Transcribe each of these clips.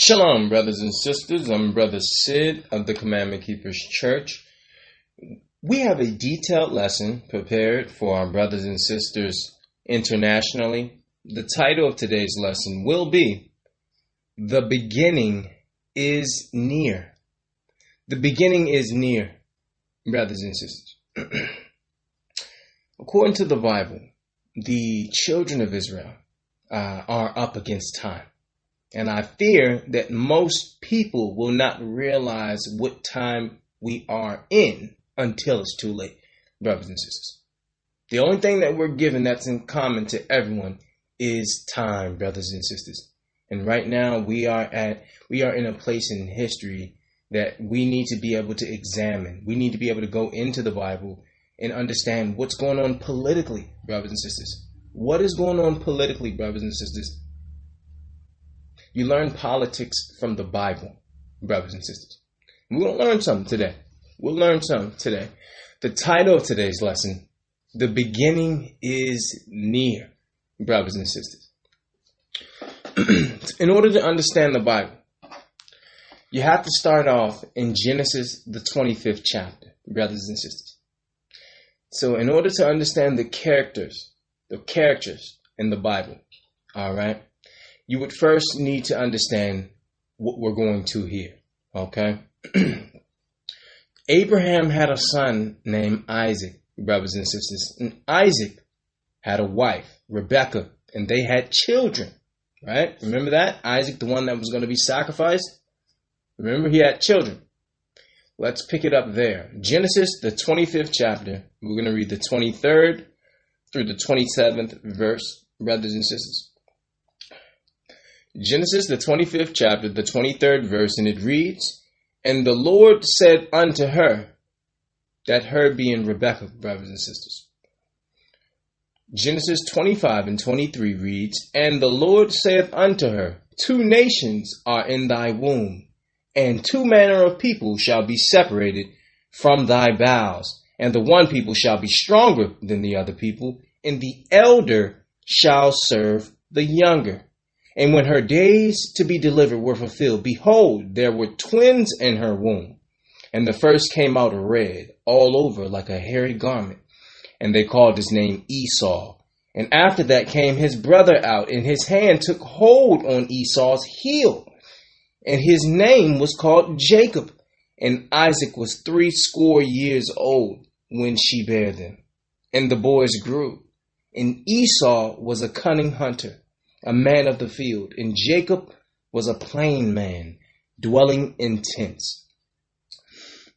Shalom, brothers and sisters. I'm Brother Sid of the Commandment Keepers Church. We have a detailed lesson prepared for our brothers and sisters internationally. The title of today's lesson will be The Beginning is Near. The beginning is near, brothers and sisters. According to the Bible, the children of Israel uh, are up against time. And I fear that most people will not realize what time we are in until it's too late, brothers and sisters. The only thing that we're given that's in common to everyone is time, brothers and sisters. And right now we are at we are in a place in history that we need to be able to examine. We need to be able to go into the Bible and understand what's going on politically, brothers and sisters. What is going on politically, brothers and sisters? You learn politics from the Bible, brothers and sisters. To learn something today. We'll learn something today. The title of today's lesson, The Beginning is Near, brothers and sisters. in order to understand the Bible, you have to start off in Genesis, the 25th chapter, brothers and sisters. So, in order to understand the characters, the characters in the Bible, all right, you would first need to understand what we're going to here. Okay? Abraham had a son named Isaac, brothers and sisters. And Isaac had a wife, Rebecca, and they had children. Right? Remember that? Isaac, the one that was going to be sacrificed? Remember, he had children. Let's pick it up there. Genesis, the 25th chapter. We're going to read the 23rd through the 27th verse, brothers and sisters. Genesis, the 25th chapter, the 23rd verse, and it reads, And the Lord said unto her, that her being Rebecca, brothers and sisters. Genesis 25 and 23 reads, And the Lord saith unto her, Two nations are in thy womb, and two manner of people shall be separated from thy bowels, and the one people shall be stronger than the other people, and the elder shall serve the younger. And when her days to be delivered were fulfilled, behold, there were twins in her womb. And the first came out red, all over like a hairy garment. And they called his name Esau. And after that came his brother out, and his hand took hold on Esau's heel. And his name was called Jacob. And Isaac was threescore years old when she bare them. And the boys grew. And Esau was a cunning hunter a man of the field, and Jacob was a plain man, dwelling in tents.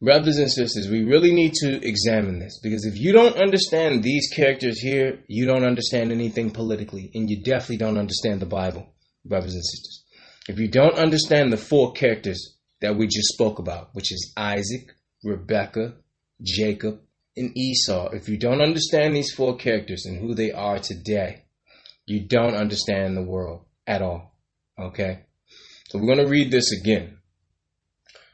Brothers and sisters, we really need to examine this because if you don't understand these characters here, you don't understand anything politically, and you definitely don't understand the Bible, brothers and sisters. If you don't understand the four characters that we just spoke about, which is Isaac, Rebecca, Jacob, and Esau, if you don't understand these four characters and who they are today, you don't understand the world at all. Okay? So we're going to read this again.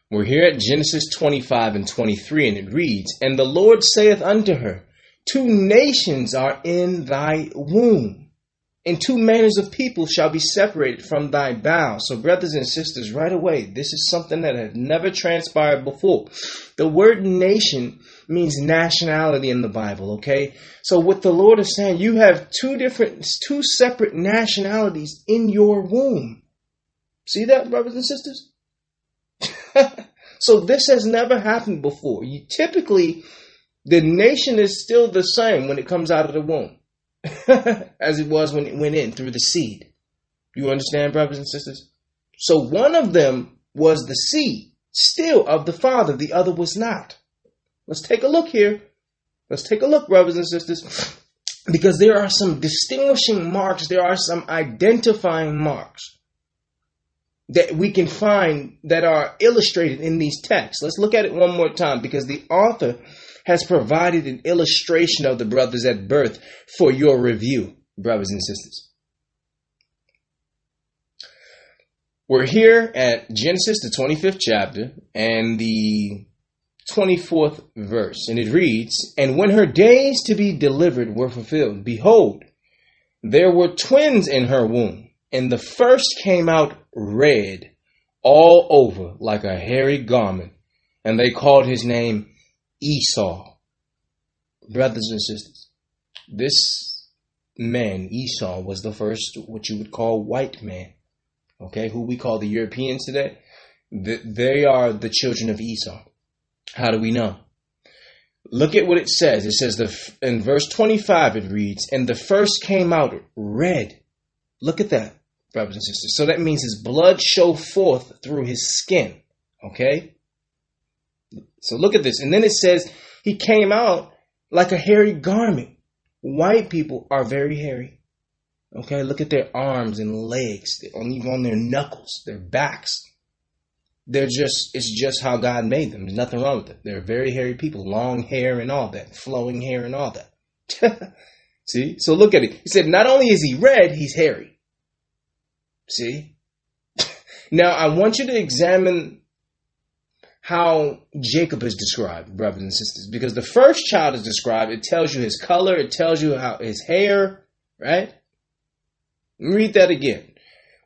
We're here at Genesis 25 and 23, and it reads, And the Lord saith unto her, Two nations are in thy womb, and two manners of people shall be separated from thy bowels. So, brothers and sisters, right away, this is something that had never transpired before. The word nation means nationality in the Bible, okay? So what the Lord is saying, you have two different, two separate nationalities in your womb. See that, brothers and sisters? so this has never happened before. You typically, the nation is still the same when it comes out of the womb as it was when it went in through the seed. You understand, brothers and sisters? So one of them was the seed, still of the father, the other was not. Let's take a look here. Let's take a look, brothers and sisters, because there are some distinguishing marks, there are some identifying marks that we can find that are illustrated in these texts. Let's look at it one more time because the author has provided an illustration of the brothers at birth for your review, brothers and sisters. We're here at Genesis, the 25th chapter, and the 24th verse, and it reads, And when her days to be delivered were fulfilled, behold, there were twins in her womb, and the first came out red, all over like a hairy garment, and they called his name Esau. Brothers and sisters, this man, Esau, was the first, what you would call white man, okay, who we call the Europeans today. They are the children of Esau. How do we know? Look at what it says. It says the in verse 25 it reads, "And the first came out red." Look at that, brothers and sisters. So that means his blood showed forth through his skin. Okay? So look at this. And then it says he came out like a hairy garment. White people are very hairy. Okay, look at their arms and legs, even on their knuckles, their backs they're just it's just how God made them. There's nothing wrong with it. They're very hairy people, long hair and all that, flowing hair and all that. See? So look at it. He said not only is he red, he's hairy. See? now I want you to examine how Jacob is described, brothers and sisters, because the first child is described, it tells you his color, it tells you how his hair, right? Read that again.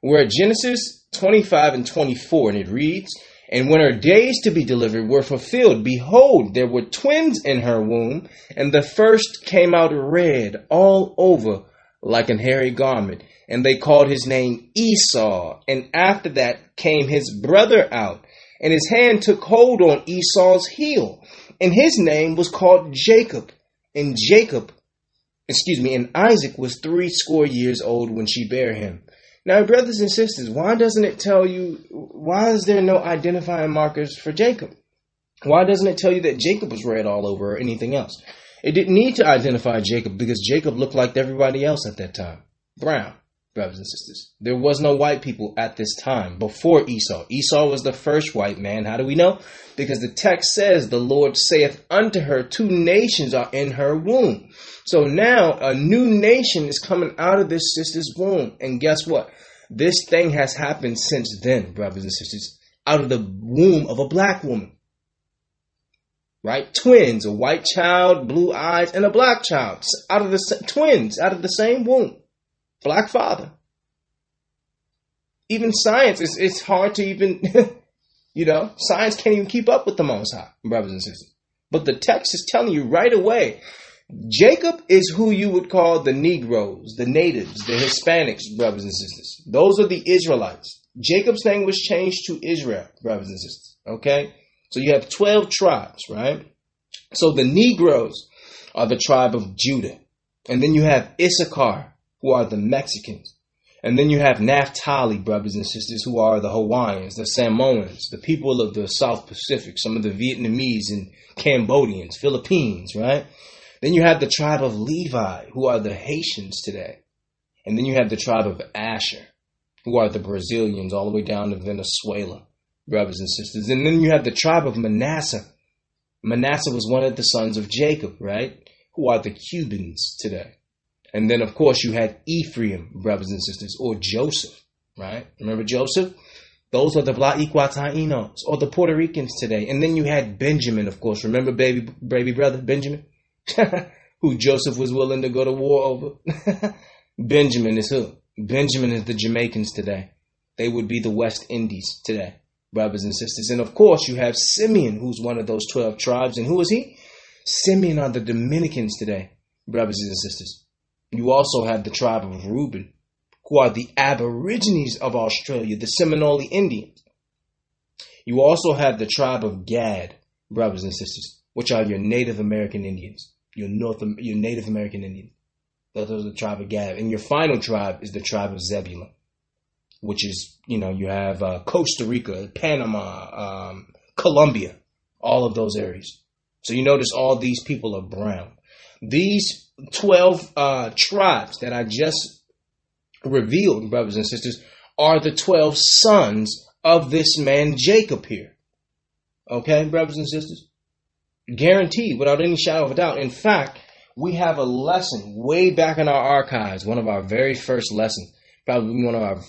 We're at Genesis 25 and 24, and it reads, And when her days to be delivered were fulfilled, behold, there were twins in her womb, and the first came out red all over like an hairy garment. And they called his name Esau. And after that came his brother out, and his hand took hold on Esau's heel. And his name was called Jacob. And Jacob, excuse me, and Isaac was three score years old when she bare him. Now, brothers and sisters, why doesn't it tell you, why is there no identifying markers for Jacob? Why doesn't it tell you that Jacob was red all over or anything else? It didn't need to identify Jacob because Jacob looked like everybody else at that time. Brown, brothers and sisters. There was no white people at this time before Esau. Esau was the first white man. How do we know? Because the text says, The Lord saith unto her, Two nations are in her womb. So now a new nation is coming out of this sister's womb. And guess what? This thing has happened since then, brothers and sisters, out of the womb of a black woman. Right? Twins, a white child, blue eyes, and a black child. Out of the twins, out of the same womb. Black father. Even science, it's, it's hard to even, you know, science can't even keep up with the Most High, brothers and sisters. But the text is telling you right away Jacob is who you would call the Negroes, the natives, the Hispanics, brothers and sisters. Those are the Israelites. Jacob's name was changed to Israel, brothers and sisters. Okay? So you have 12 tribes, right? So the Negroes are the tribe of Judah. And then you have Issachar, who are the Mexicans. And then you have Naphtali, brothers and sisters, who are the Hawaiians, the Samoans, the people of the South Pacific, some of the Vietnamese and Cambodians, Philippines, right? Then you have the tribe of Levi, who are the Haitians today. And then you have the tribe of Asher, who are the Brazilians all the way down to Venezuela, brothers and sisters. And then you have the tribe of Manasseh. Manasseh was one of the sons of Jacob, right? Who are the Cubans today. And then, of course, you had Ephraim, brothers and sisters, or Joseph, right? Remember Joseph? Those are the Bla Iquatainos, or the Puerto Ricans today. And then you had Benjamin, of course. Remember baby, baby brother Benjamin? who Joseph was willing to go to war over. Benjamin is who? Benjamin is the Jamaicans today. They would be the West Indies today, brothers and sisters. And of course, you have Simeon, who's one of those 12 tribes. And who is he? Simeon are the Dominicans today, brothers and sisters. You also have the tribe of Reuben, who are the Aborigines of Australia, the Seminole Indians. You also have the tribe of Gad, brothers and sisters which are your Native American Indians, your North, your Native American Indians. Those are the tribe of Gad, and your final tribe is the tribe of Zebulun, which is you know you have uh, Costa Rica, Panama, um, Colombia, all of those areas. So you notice all these people are brown. These twelve uh, tribes that I just revealed, brothers and sisters, are the twelve sons of this man Jacob here. Okay, brothers and sisters. Guaranteed, without any shadow of a doubt. In fact, we have a lesson way back in our archives, one of our very first lessons, probably one of our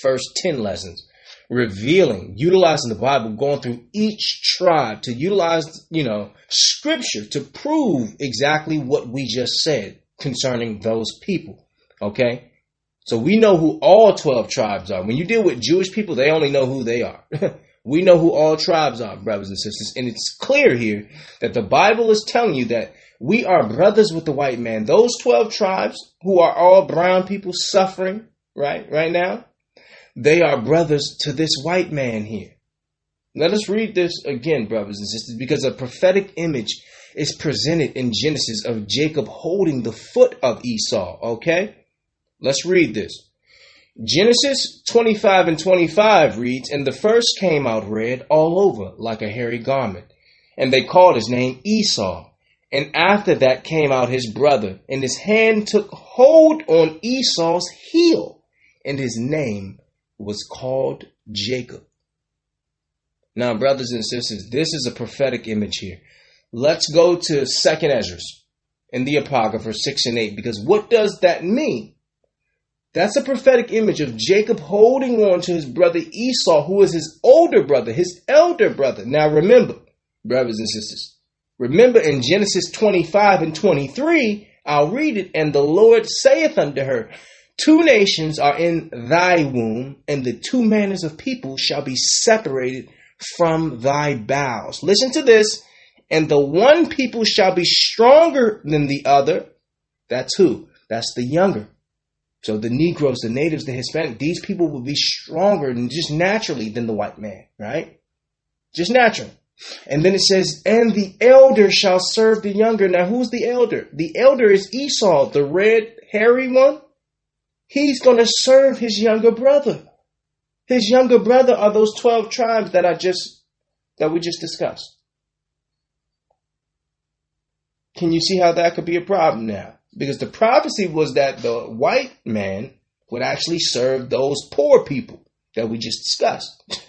first 10 lessons, revealing, utilizing the Bible, going through each tribe to utilize, you know, scripture to prove exactly what we just said concerning those people. Okay? So we know who all 12 tribes are. When you deal with Jewish people, they only know who they are. we know who all tribes are, brothers and sisters. And it's clear here that the Bible is telling you that we are brothers with the white man. Those 12 tribes who are all brown people suffering, right, right now, they are brothers to this white man here. Let us read this again, brothers and sisters, because a prophetic image is presented in Genesis of Jacob holding the foot of Esau, okay? Let's read this. Genesis 25 and 25 reads, And the first came out red all over like a hairy garment, and they called his name Esau. And after that came out his brother, and his hand took hold on Esau's heel, and his name was called Jacob. Now, brothers and sisters, this is a prophetic image here. Let's go to Second Esdras in the Apocrypha 6 and 8, because what does that mean? That's a prophetic image of Jacob holding on to his brother Esau, who is his older brother, his elder brother. Now remember, brothers and sisters, remember in Genesis 25 and 23, I'll read it, and the Lord saith unto her, Two nations are in thy womb, and the two manners of people shall be separated from thy bowels. Listen to this. And the one people shall be stronger than the other. That's who? That's the younger. So the Negroes, the natives, the Hispanic, these people will be stronger just naturally than the white man, right? Just natural. And then it says, and the elder shall serve the younger. Now, who's the elder? The elder is Esau, the red, hairy one. He's going to serve his younger brother. His younger brother are those 12 tribes that I just that we just discussed. Can you see how that could be a problem now? Because the prophecy was that the white man would actually serve those poor people that we just discussed.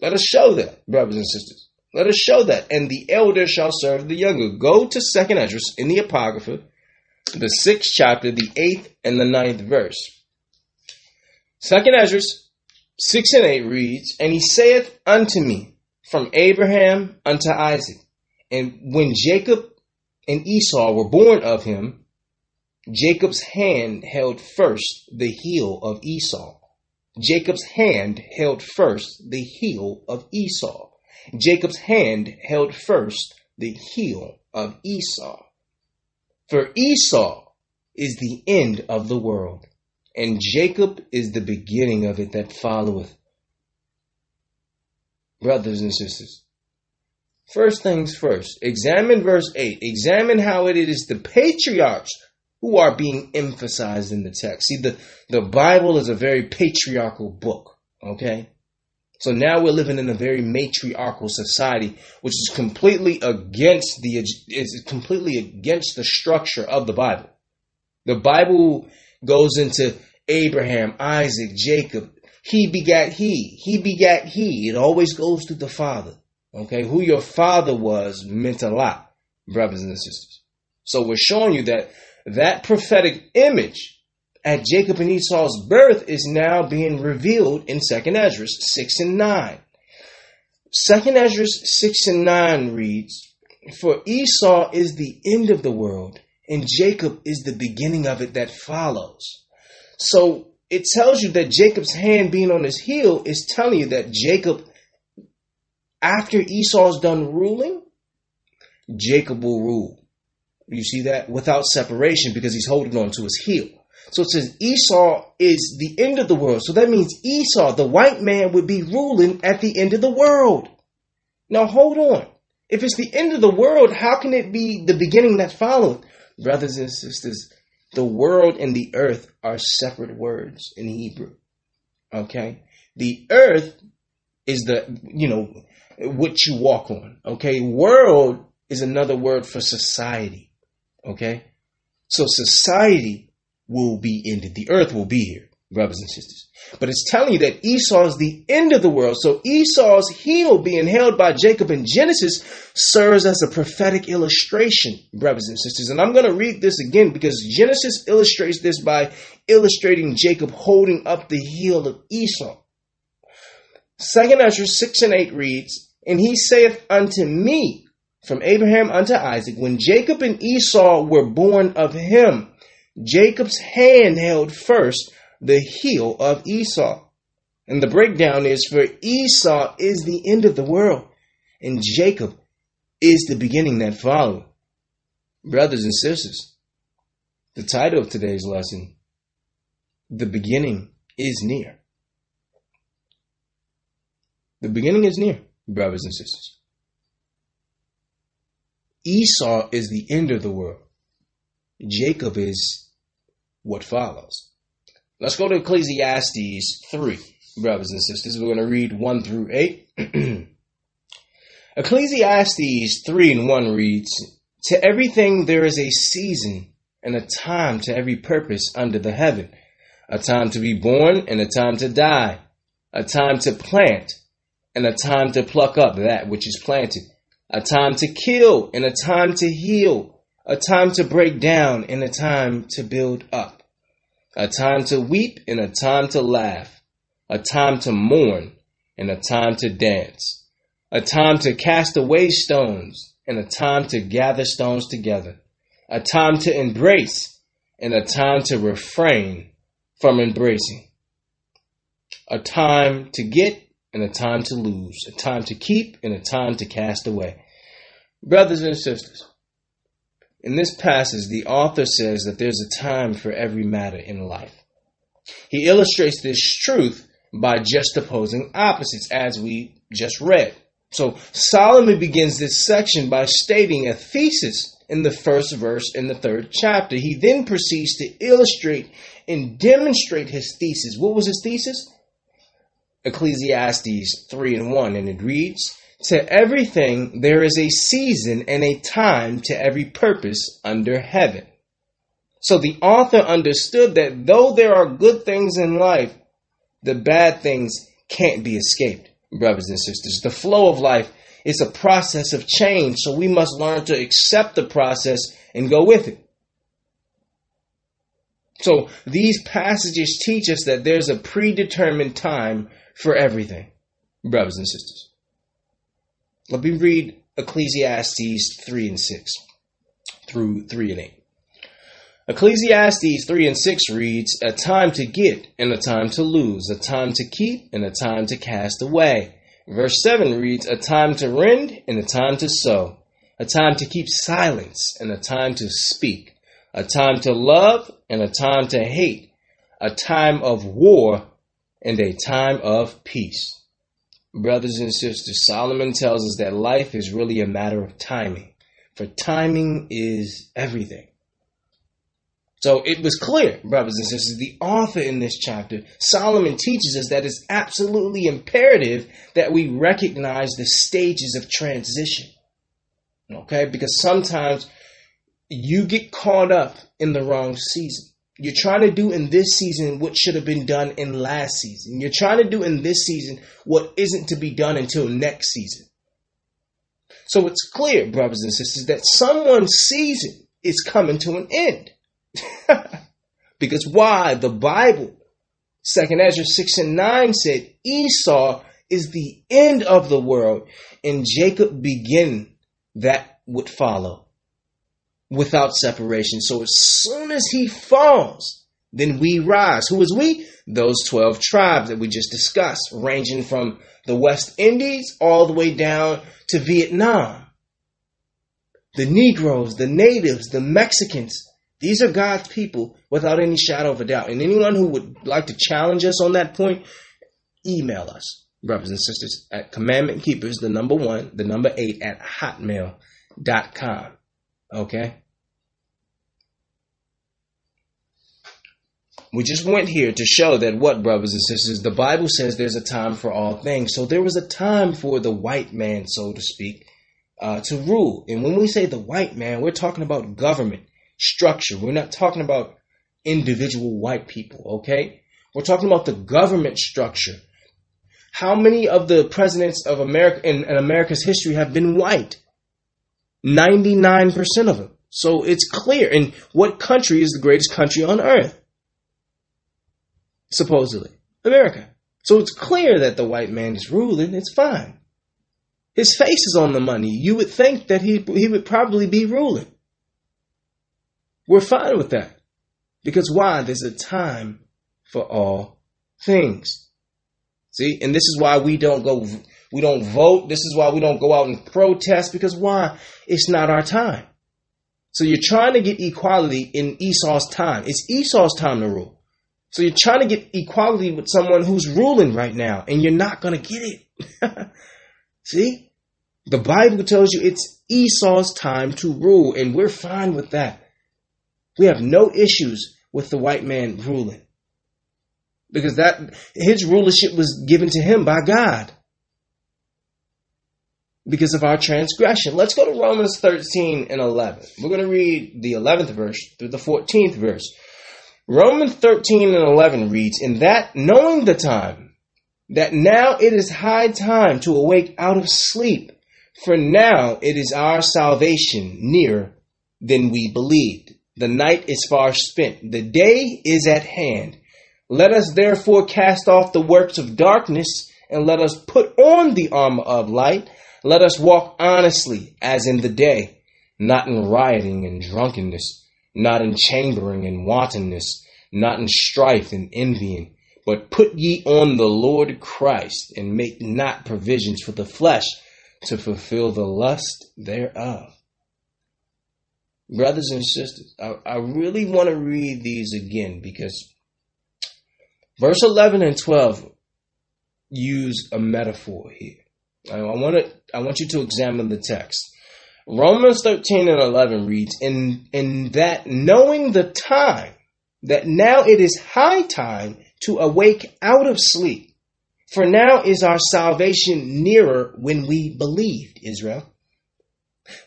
Let us show that, brothers and sisters. Let us show that. And the elder shall serve the younger. Go to Second Esdras in the Apocrypha, the sixth chapter, the eighth and the ninth verse. Second Esdras 6 and 8 reads, And he saith unto me, From Abraham unto Isaac. And when Jacob and Esau were born of him, Jacob's hand held first the heel of Esau. Jacob's hand held first the heel of Esau. Jacob's hand held first the heel of Esau. For Esau is the end of the world and Jacob is the beginning of it that followeth. Brothers and sisters, first things first, examine verse 8. Examine how it is the patriarchs who are being emphasized in the text. See, the, the Bible is a very patriarchal book, okay? So now we're living in a very matriarchal society, which is completely against the is completely against the structure of the Bible. The Bible goes into Abraham, Isaac, Jacob. He begat he. He begat he. It always goes to the father. Okay, who your father was meant a lot, brothers and sisters. So we're showing you that that prophetic image at Jacob and Esau's birth is now being revealed in Second Esdras 6 and 9. Second Esdras 6 and 9 reads, For Esau is the end of the world, and Jacob is the beginning of it that follows. So it tells you that Jacob's hand being on his heel is telling you that Jacob, after Esau's done ruling, Jacob will rule. You see that? Without separation because he's holding on to his heel. So it says Esau is the end of the world. So that means Esau, the white man, would be ruling at the end of the world. Now hold on. If it's the end of the world, how can it be the beginning that followed? Brothers and sisters, the world and the earth are separate words in Hebrew. Okay? The earth is the, you know, what you walk on. Okay? World is another word for society. Okay? So society will be ended. The earth will be here, brothers and sisters. But it's telling you that Esau is the end of the world. So Esau's heel being held by Jacob in Genesis serves as a prophetic illustration, brothers and sisters. And I'm going to read this again because Genesis illustrates this by illustrating Jacob holding up the heel of Esau. Second Esdras 6 and 8 reads, And he saith unto me, from Abraham unto Isaac, when Jacob and Esau were born of him, Jacob's hand held first the heel of Esau. And the breakdown is for Esau is the end of the world, and Jacob is the beginning that followed. Brothers and sisters, the title of today's lesson, The Beginning is Near. The beginning is near, brothers and sisters. Esau is the end of the world. Jacob is what follows. Let's go to Ecclesiastes 3, brothers and sisters. We're going to read 1 through 8. Ecclesiastes 3 and 1 reads, To everything there is a season and a time to every purpose under the heaven, a time to be born and a time to die, a time to plant and a time to pluck up that which is planted, a time to kill and a time to heal, a time to break down and a time to build up, a time to weep and a time to laugh, a time to mourn and a time to dance, a time to cast away stones and a time to gather stones together, a time to embrace and a time to refrain from embracing, a time to get and a time to lose, a time to keep and a time to cast away. Brothers and sisters, in this passage, the author says that there's a time for every matter in life. He illustrates this truth by juxtaposing opposites, as we just read. So Solomon begins this section by stating a thesis in the first verse in the third chapter. He then proceeds to illustrate and demonstrate his thesis. What was his thesis? Ecclesiastes 3 and 1, and it reads, To everything there is a season and a time to every purpose under heaven. So the author understood that though there are good things in life, the bad things can't be escaped, brothers and sisters. The flow of life is a process of change, so we must learn to accept the process and go with it. So these passages teach us that there's a predetermined time for everything, brothers and sisters. Let me read Ecclesiastes 3 and 6 through 3 and 8. Ecclesiastes 3 and 6 reads, A time to get and a time to lose, a time to keep and a time to cast away. Verse 7 reads, A time to rend and a time to sow, a time to keep silence and a time to speak, a time to love and a time to hate, a time of war and a time of peace. Brothers and sisters, Solomon tells us that life is really a matter of timing, for timing is everything. So it was clear, brothers and sisters, the author in this chapter, Solomon teaches us that it's absolutely imperative that we recognize the stages of transition. Okay? Because sometimes you get caught up in the wrong season. You're trying to do in this season what should have been done in last season. You're trying to do in this season what isn't to be done until next season. So it's clear, brothers and sisters, that someone's season is coming to an end. because why? The Bible, 2nd Ezra 6 and 9 said Esau is the end of the world and Jacob begin that would follow without separation. So as soon as he falls, then we rise. Who is we? Those 12 tribes that we just discussed, ranging from the West Indies all the way down to Vietnam. The Negroes, the natives, the Mexicans, these are God's people without any shadow of a doubt. And anyone who would like to challenge us on that point, email us, brothers and sisters, at commandment keepers, the number one, the number eight at hotmail.com. Okay? We just went here to show that what, brothers and sisters, the Bible says there's a time for all things. So there was a time for the white man, so to speak, uh, to rule. And when we say the white man, we're talking about government structure. We're not talking about individual white people, okay? We're talking about the government structure. How many of the presidents of America in, in America's history have been white? 99% of them. So it's clear. And what country is the greatest country on earth? Supposedly. America. So it's clear that the white man is ruling. It's fine. His face is on the money. You would think that he, he would probably be ruling. We're fine with that. Because why? There's a time for all things. See, and this is why we don't go, we don't vote. This is why we don't go out and protest because why? It's not our time. So you're trying to get equality in Esau's time. It's Esau's time to rule. So you're trying to get equality with someone who's ruling right now, and you're not going to get it. See? The Bible tells you it's Esau's time to rule, and we're fine with that. We have no issues with the white man ruling. Because that his rulership was given to him by God. Because of our transgression. Let's go to Romans 13 and 11. We're going to read the 11th verse through the 14th verse. Romans 13 and 11 reads, In that knowing the time, that now it is high time to awake out of sleep, for now it is our salvation nearer than we believed. The night is far spent, the day is at hand. Let us therefore cast off the works of darkness, and let us put on the armor of light. Let us walk honestly as in the day, not in rioting and drunkenness not in chambering and wantonness, not in strife and envying, but put ye on the Lord Christ, and make not provisions for the flesh to fulfill the lust thereof. Brothers and sisters, I, I really want to read these again because verse 11 and 12 use a metaphor here. I, I want to, I want you to examine the text. Romans 13 and 11 reads, in, in that knowing the time, that now it is high time to awake out of sleep. For now is our salvation nearer when we believed, Israel.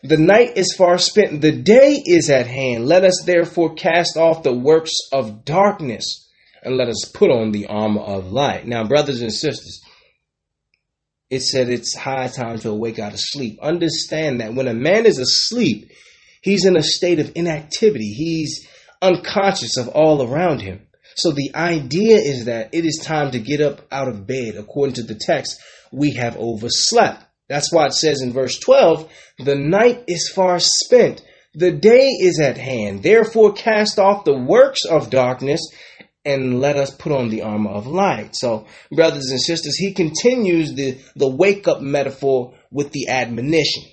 The night is far spent, the day is at hand. Let us therefore cast off the works of darkness and let us put on the armor of light. Now, brothers and sisters, it said it's high time to awake out of sleep. Understand that when a man is asleep, he's in a state of inactivity. He's unconscious of all around him. So the idea is that it is time to get up out of bed. According to the text, we have overslept. That's why it says in verse 12, the night is far spent. The day is at hand. Therefore cast off the works of darkness and let us put on the armor of light. So, brothers and sisters, he continues the, the wake up metaphor with the admonition.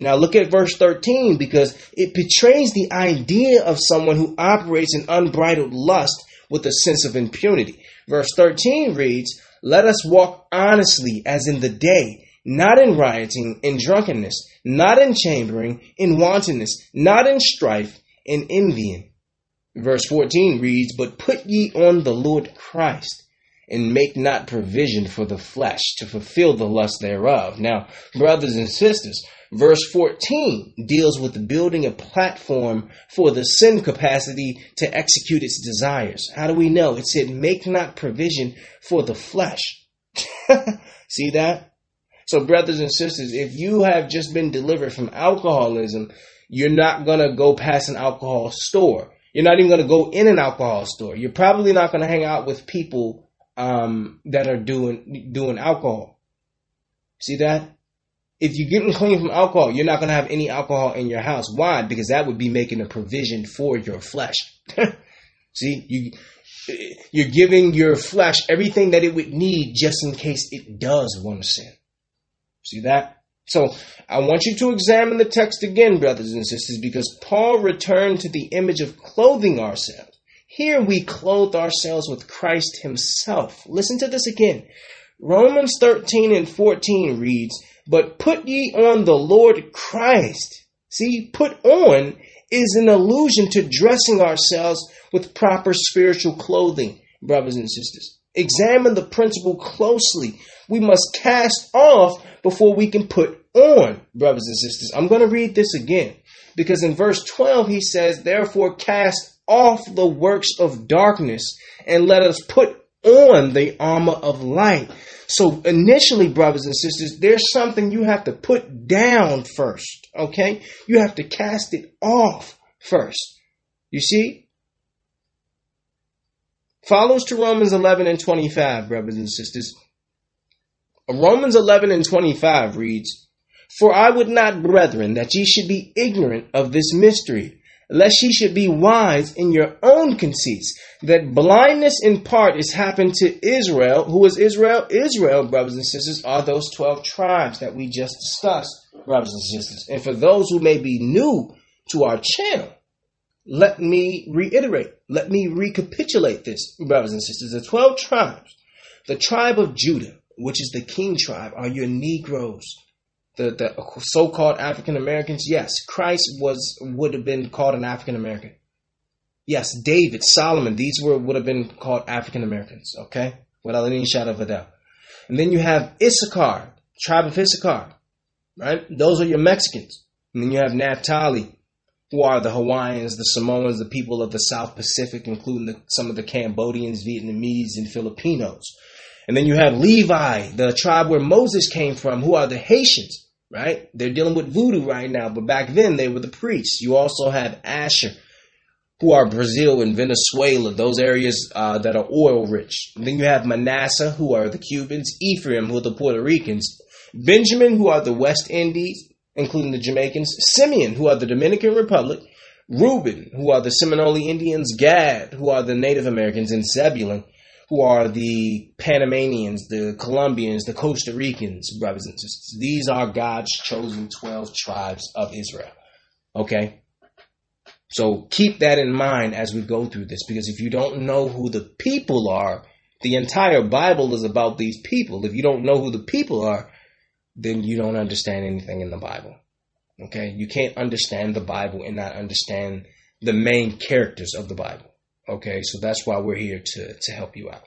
Now look at verse 13 because it portrays the idea of someone who operates in unbridled lust with a sense of impunity. Verse 13 reads, Let us walk honestly as in the day, not in rioting, in drunkenness, not in chambering, in wantonness, not in strife, in envying. Verse 14 reads, But put ye on the Lord Christ, and make not provision for the flesh to fulfill the lust thereof. Now, brothers and sisters, verse 14 deals with building a platform for the sin capacity to execute its desires. How do we know? It said, Make not provision for the flesh. See that? So, brothers and sisters, if you have just been delivered from alcoholism, you're not going to go past an alcohol store you're not even going to go in an alcohol store. You're probably not going to hang out with people um, that are doing doing alcohol. See that? If you're getting clean from alcohol, you're not going to have any alcohol in your house. Why? Because that would be making a provision for your flesh. See, you you're giving your flesh everything that it would need just in case it does want to sin. See that? So I want you to examine the text again, brothers and sisters, because Paul returned to the image of clothing ourselves. Here we clothe ourselves with Christ himself. Listen to this again. Romans 13 and 14 reads, But put ye on the Lord Christ. See, put on is an allusion to dressing ourselves with proper spiritual clothing, brothers and sisters. Examine the principle closely. We must cast off before we can put on, brothers and sisters. I'm going to read this again because in verse 12 he says, Therefore cast off the works of darkness and let us put on the armor of light. So initially, brothers and sisters, there's something you have to put down first. Okay? You have to cast it off first. You see? Follows to Romans 11 and 25, brothers and sisters. Romans 11 and 25 reads, For I would not, brethren, that ye should be ignorant of this mystery, lest ye should be wise in your own conceits. That blindness in part is happened to Israel. Who is Israel? Israel, brothers and sisters, are those 12 tribes that we just discussed, brothers and sisters. And for those who may be new to our channel, let me reiterate, let me recapitulate this, brothers and sisters. The 12 tribes, the tribe of Judah, which is the king tribe, are your Negroes, the, the so-called African Americans. Yes, Christ was would have been called an African American. Yes, David, Solomon, these were would have been called African Americans. Okay, without any shadow of a doubt. And then you have Issachar, tribe of Issachar, right? Those are your Mexicans. And then you have Naphtali, who are the Hawaiians, the Samoans, the people of the South Pacific, including the, some of the Cambodians, Vietnamese, and Filipinos. And then you have Levi, the tribe where Moses came from, who are the Haitians, right? They're dealing with voodoo right now, but back then they were the priests. You also have Asher, who are Brazil and Venezuela, those areas uh, that are oil rich. And then you have Manasseh, who are the Cubans, Ephraim, who are the Puerto Ricans, Benjamin, who are the West Indies, including the Jamaicans, Simeon, who are the Dominican Republic, Reuben, who are the Seminole Indians, Gad, who are the Native Americans, and Zebulun, who are the Panamanians, the Colombians, the Costa Ricans, brothers and sisters. These are God's chosen 12 tribes of Israel. Okay? So keep that in mind as we go through this, because if you don't know who the people are, the entire Bible is about these people. If you don't know who the people are, then you don't understand anything in the Bible. Okay? You can't understand the Bible and not understand the main characters of the Bible. Okay? So that's why we're here to, to help you out.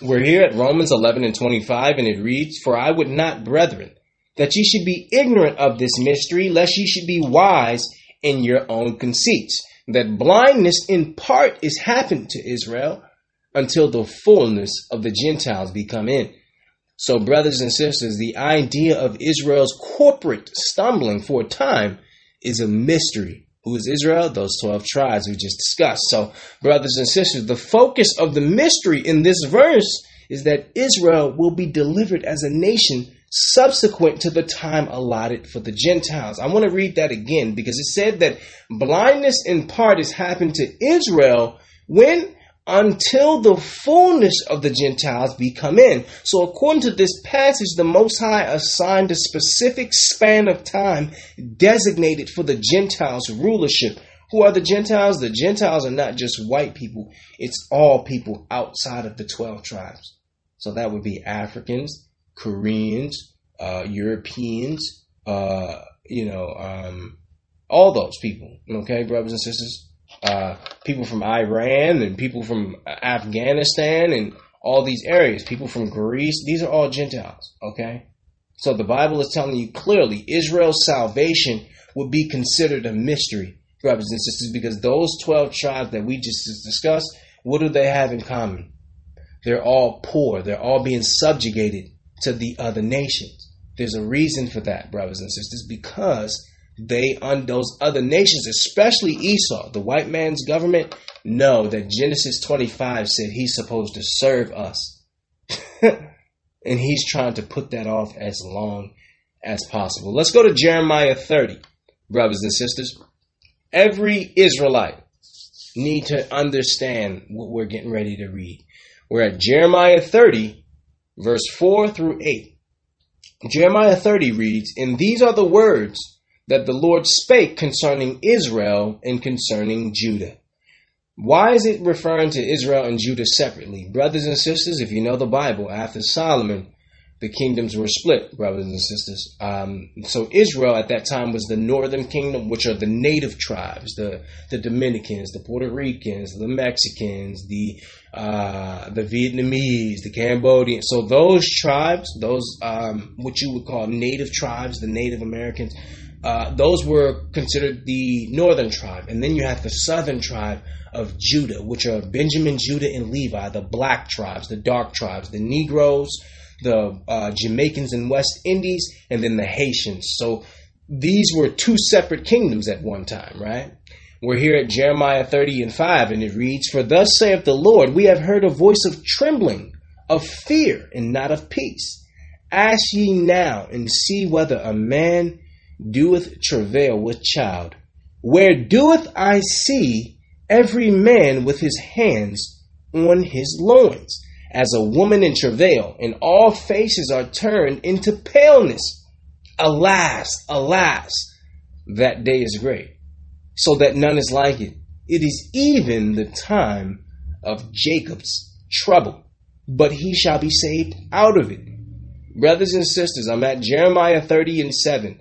We're here at Romans 11 and 25, and it reads, For I would not, brethren, that ye should be ignorant of this mystery, lest ye should be wise in your own conceits. That blindness in part is happened to Israel until the fullness of the Gentiles be come in. So, brothers and sisters, the idea of Israel's corporate stumbling for a time is a mystery. Who is Israel? Those 12 tribes we just discussed. So, brothers and sisters, the focus of the mystery in this verse is that Israel will be delivered as a nation subsequent to the time allotted for the Gentiles. I want to read that again because it said that blindness in part has happened to Israel when until the fullness of the Gentiles be come in. So, according to this passage, the Most High assigned a specific span of time designated for the Gentiles' rulership. Who are the Gentiles? The Gentiles are not just white people, it's all people outside of the 12 tribes. So, that would be Africans, Koreans, uh, Europeans, uh, you know, um, all those people. Okay, brothers and sisters? Uh, people from Iran and people from Afghanistan and all these areas, people from Greece. These are all Gentiles, okay? So the Bible is telling you clearly Israel's salvation would be considered a mystery, brothers and sisters, because those 12 tribes that we just discussed, what do they have in common? They're all poor, they're all being subjugated to the other nations. There's a reason for that, brothers and sisters, because they on those other nations, especially Esau, the white man's government, know that Genesis 25 said he's supposed to serve us. and he's trying to put that off as long as possible. Let's go to Jeremiah 30, brothers and sisters. Every Israelite need to understand what we're getting ready to read. We're at Jeremiah 30, verse 4 through 8. Jeremiah 30 reads, And these are the words that the Lord spake concerning Israel and concerning Judah. Why is it referring to Israel and Judah separately? Brothers and sisters, if you know the Bible, after Solomon, the kingdoms were split, brothers and sisters. Um, so Israel at that time was the northern kingdom, which are the native tribes, the the Dominicans, the Puerto Ricans, the Mexicans, the uh, the Vietnamese, the Cambodians. So those tribes, those um, what you would call native tribes, the Native Americans, uh, those were considered the northern tribe. And then you have the southern tribe of Judah, which are Benjamin, Judah, and Levi, the black tribes, the dark tribes, the Negroes, the uh, Jamaicans and West Indies, and then the Haitians. So these were two separate kingdoms at one time, right? We're here at Jeremiah 30 and 5, and it reads, For thus saith the Lord, we have heard a voice of trembling, of fear, and not of peace. Ask ye now and see whether a man doeth travail with child, Where doeth I see every man with his hands on his loins, as a woman in travail, and all faces are turned into paleness. Alas, alas, that day is great, so that none is like it. It is even the time of Jacob's trouble, but he shall be saved out of it. Brothers and sisters, I'm at Jeremiah 30 and 7.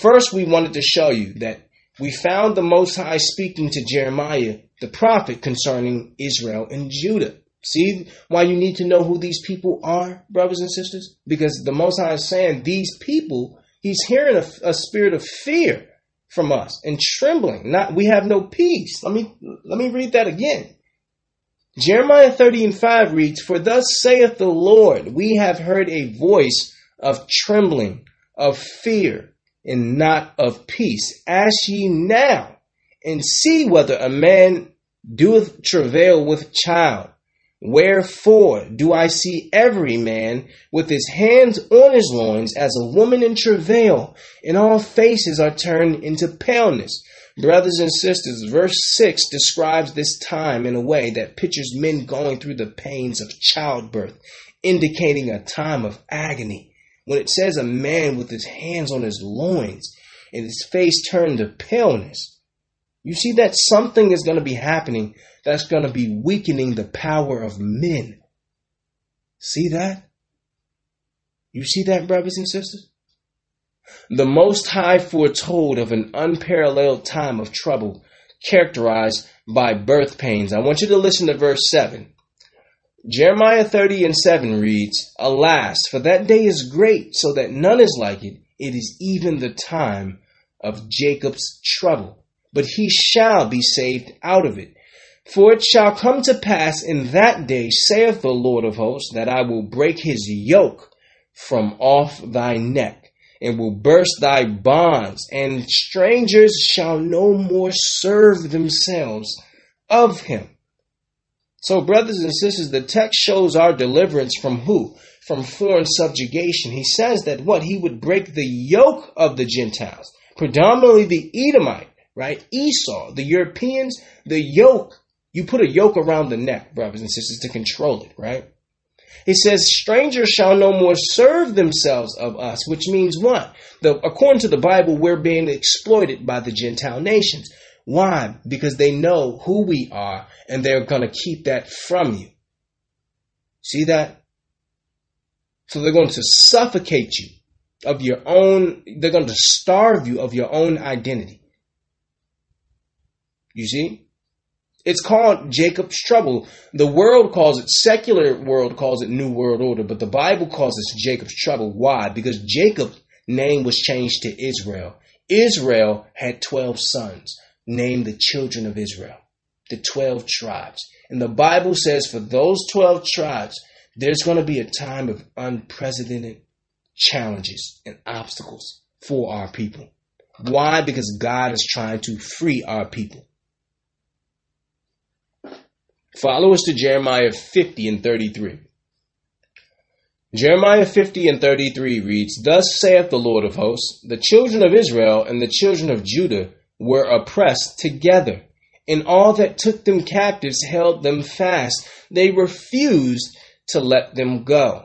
First, we wanted to show you that we found the Most High speaking to Jeremiah, the prophet, concerning Israel and Judah. See why you need to know who these people are, brothers and sisters? Because the Most High is saying these people, He's hearing a, a spirit of fear from us and trembling. Not we have no peace. Let me let me read that again. Jeremiah 30 and 5 reads, For thus saith the Lord, we have heard a voice of trembling, of fear, and not of peace. Ask ye now, and see whether a man doeth travail with child. Wherefore do I see every man with his hands on his loins as a woman in travail, and all faces are turned into paleness. Brothers and sisters, verse 6 describes this time in a way that pictures men going through the pains of childbirth, indicating a time of agony. When it says a man with his hands on his loins and his face turned to paleness, you see that something is going to be happening that's going to be weakening the power of men. See that? You see that, brothers and sisters? The Most High foretold of an unparalleled time of trouble characterized by birth pains. I want you to listen to verse 7. Jeremiah 30 and 7 reads, Alas, for that day is great, so that none is like it. It is even the time of Jacob's trouble, but he shall be saved out of it. For it shall come to pass in that day, saith the Lord of hosts, that I will break his yoke from off thy neck and will burst thy bonds, and strangers shall no more serve themselves of him. So, brothers and sisters, the text shows our deliverance from who? From foreign subjugation. He says that what? He would break the yoke of the Gentiles, predominantly the Edomite, right? Esau, the Europeans, the yoke. You put a yoke around the neck, brothers and sisters, to control it, right? He says, strangers shall no more serve themselves of us, which means what? The, according to the Bible, we're being exploited by the Gentile nations. Why? Because they know who we are and they're going to keep that from you. See that? So they're going to suffocate you of your own, they're going to starve you of your own identity. You see? It's called Jacob's trouble. The world calls it, secular world calls it New World Order, but the Bible calls it Jacob's trouble. Why? Because Jacob's name was changed to Israel. Israel had 12 sons, named the children of Israel, the 12 tribes. And the Bible says for those 12 tribes, there's going to be a time of unprecedented challenges and obstacles for our people. Why? Because God is trying to free our people. Follow us to Jeremiah 50 and 33. Jeremiah 50 and 33 reads, Thus saith the Lord of hosts, the children of Israel and the children of Judah were oppressed together, and all that took them captives held them fast. They refused to let them go.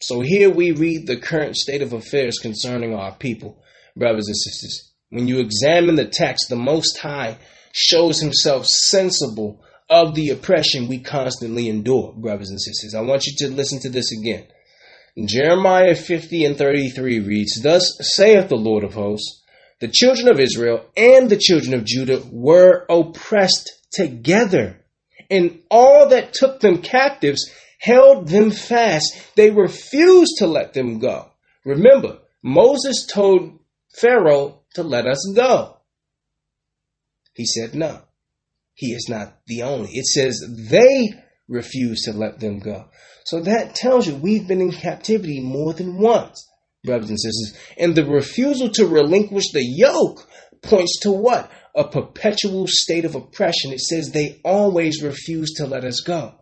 So here we read the current state of affairs concerning our people, brothers and sisters. When you examine the text, the Most High shows himself sensible of the oppression we constantly endure, brothers and sisters. I want you to listen to this again. Jeremiah 50 and 33 reads, Thus saith the Lord of hosts, the children of Israel and the children of Judah were oppressed together, and all that took them captives held them fast. They refused to let them go. Remember, Moses told Pharaoh to let us go. He said no. He is not the only. It says they refused to let them go. So that tells you we've been in captivity more than once, brothers and sisters. And the refusal to relinquish the yoke points to what? A perpetual state of oppression. It says they always refuse to let us go.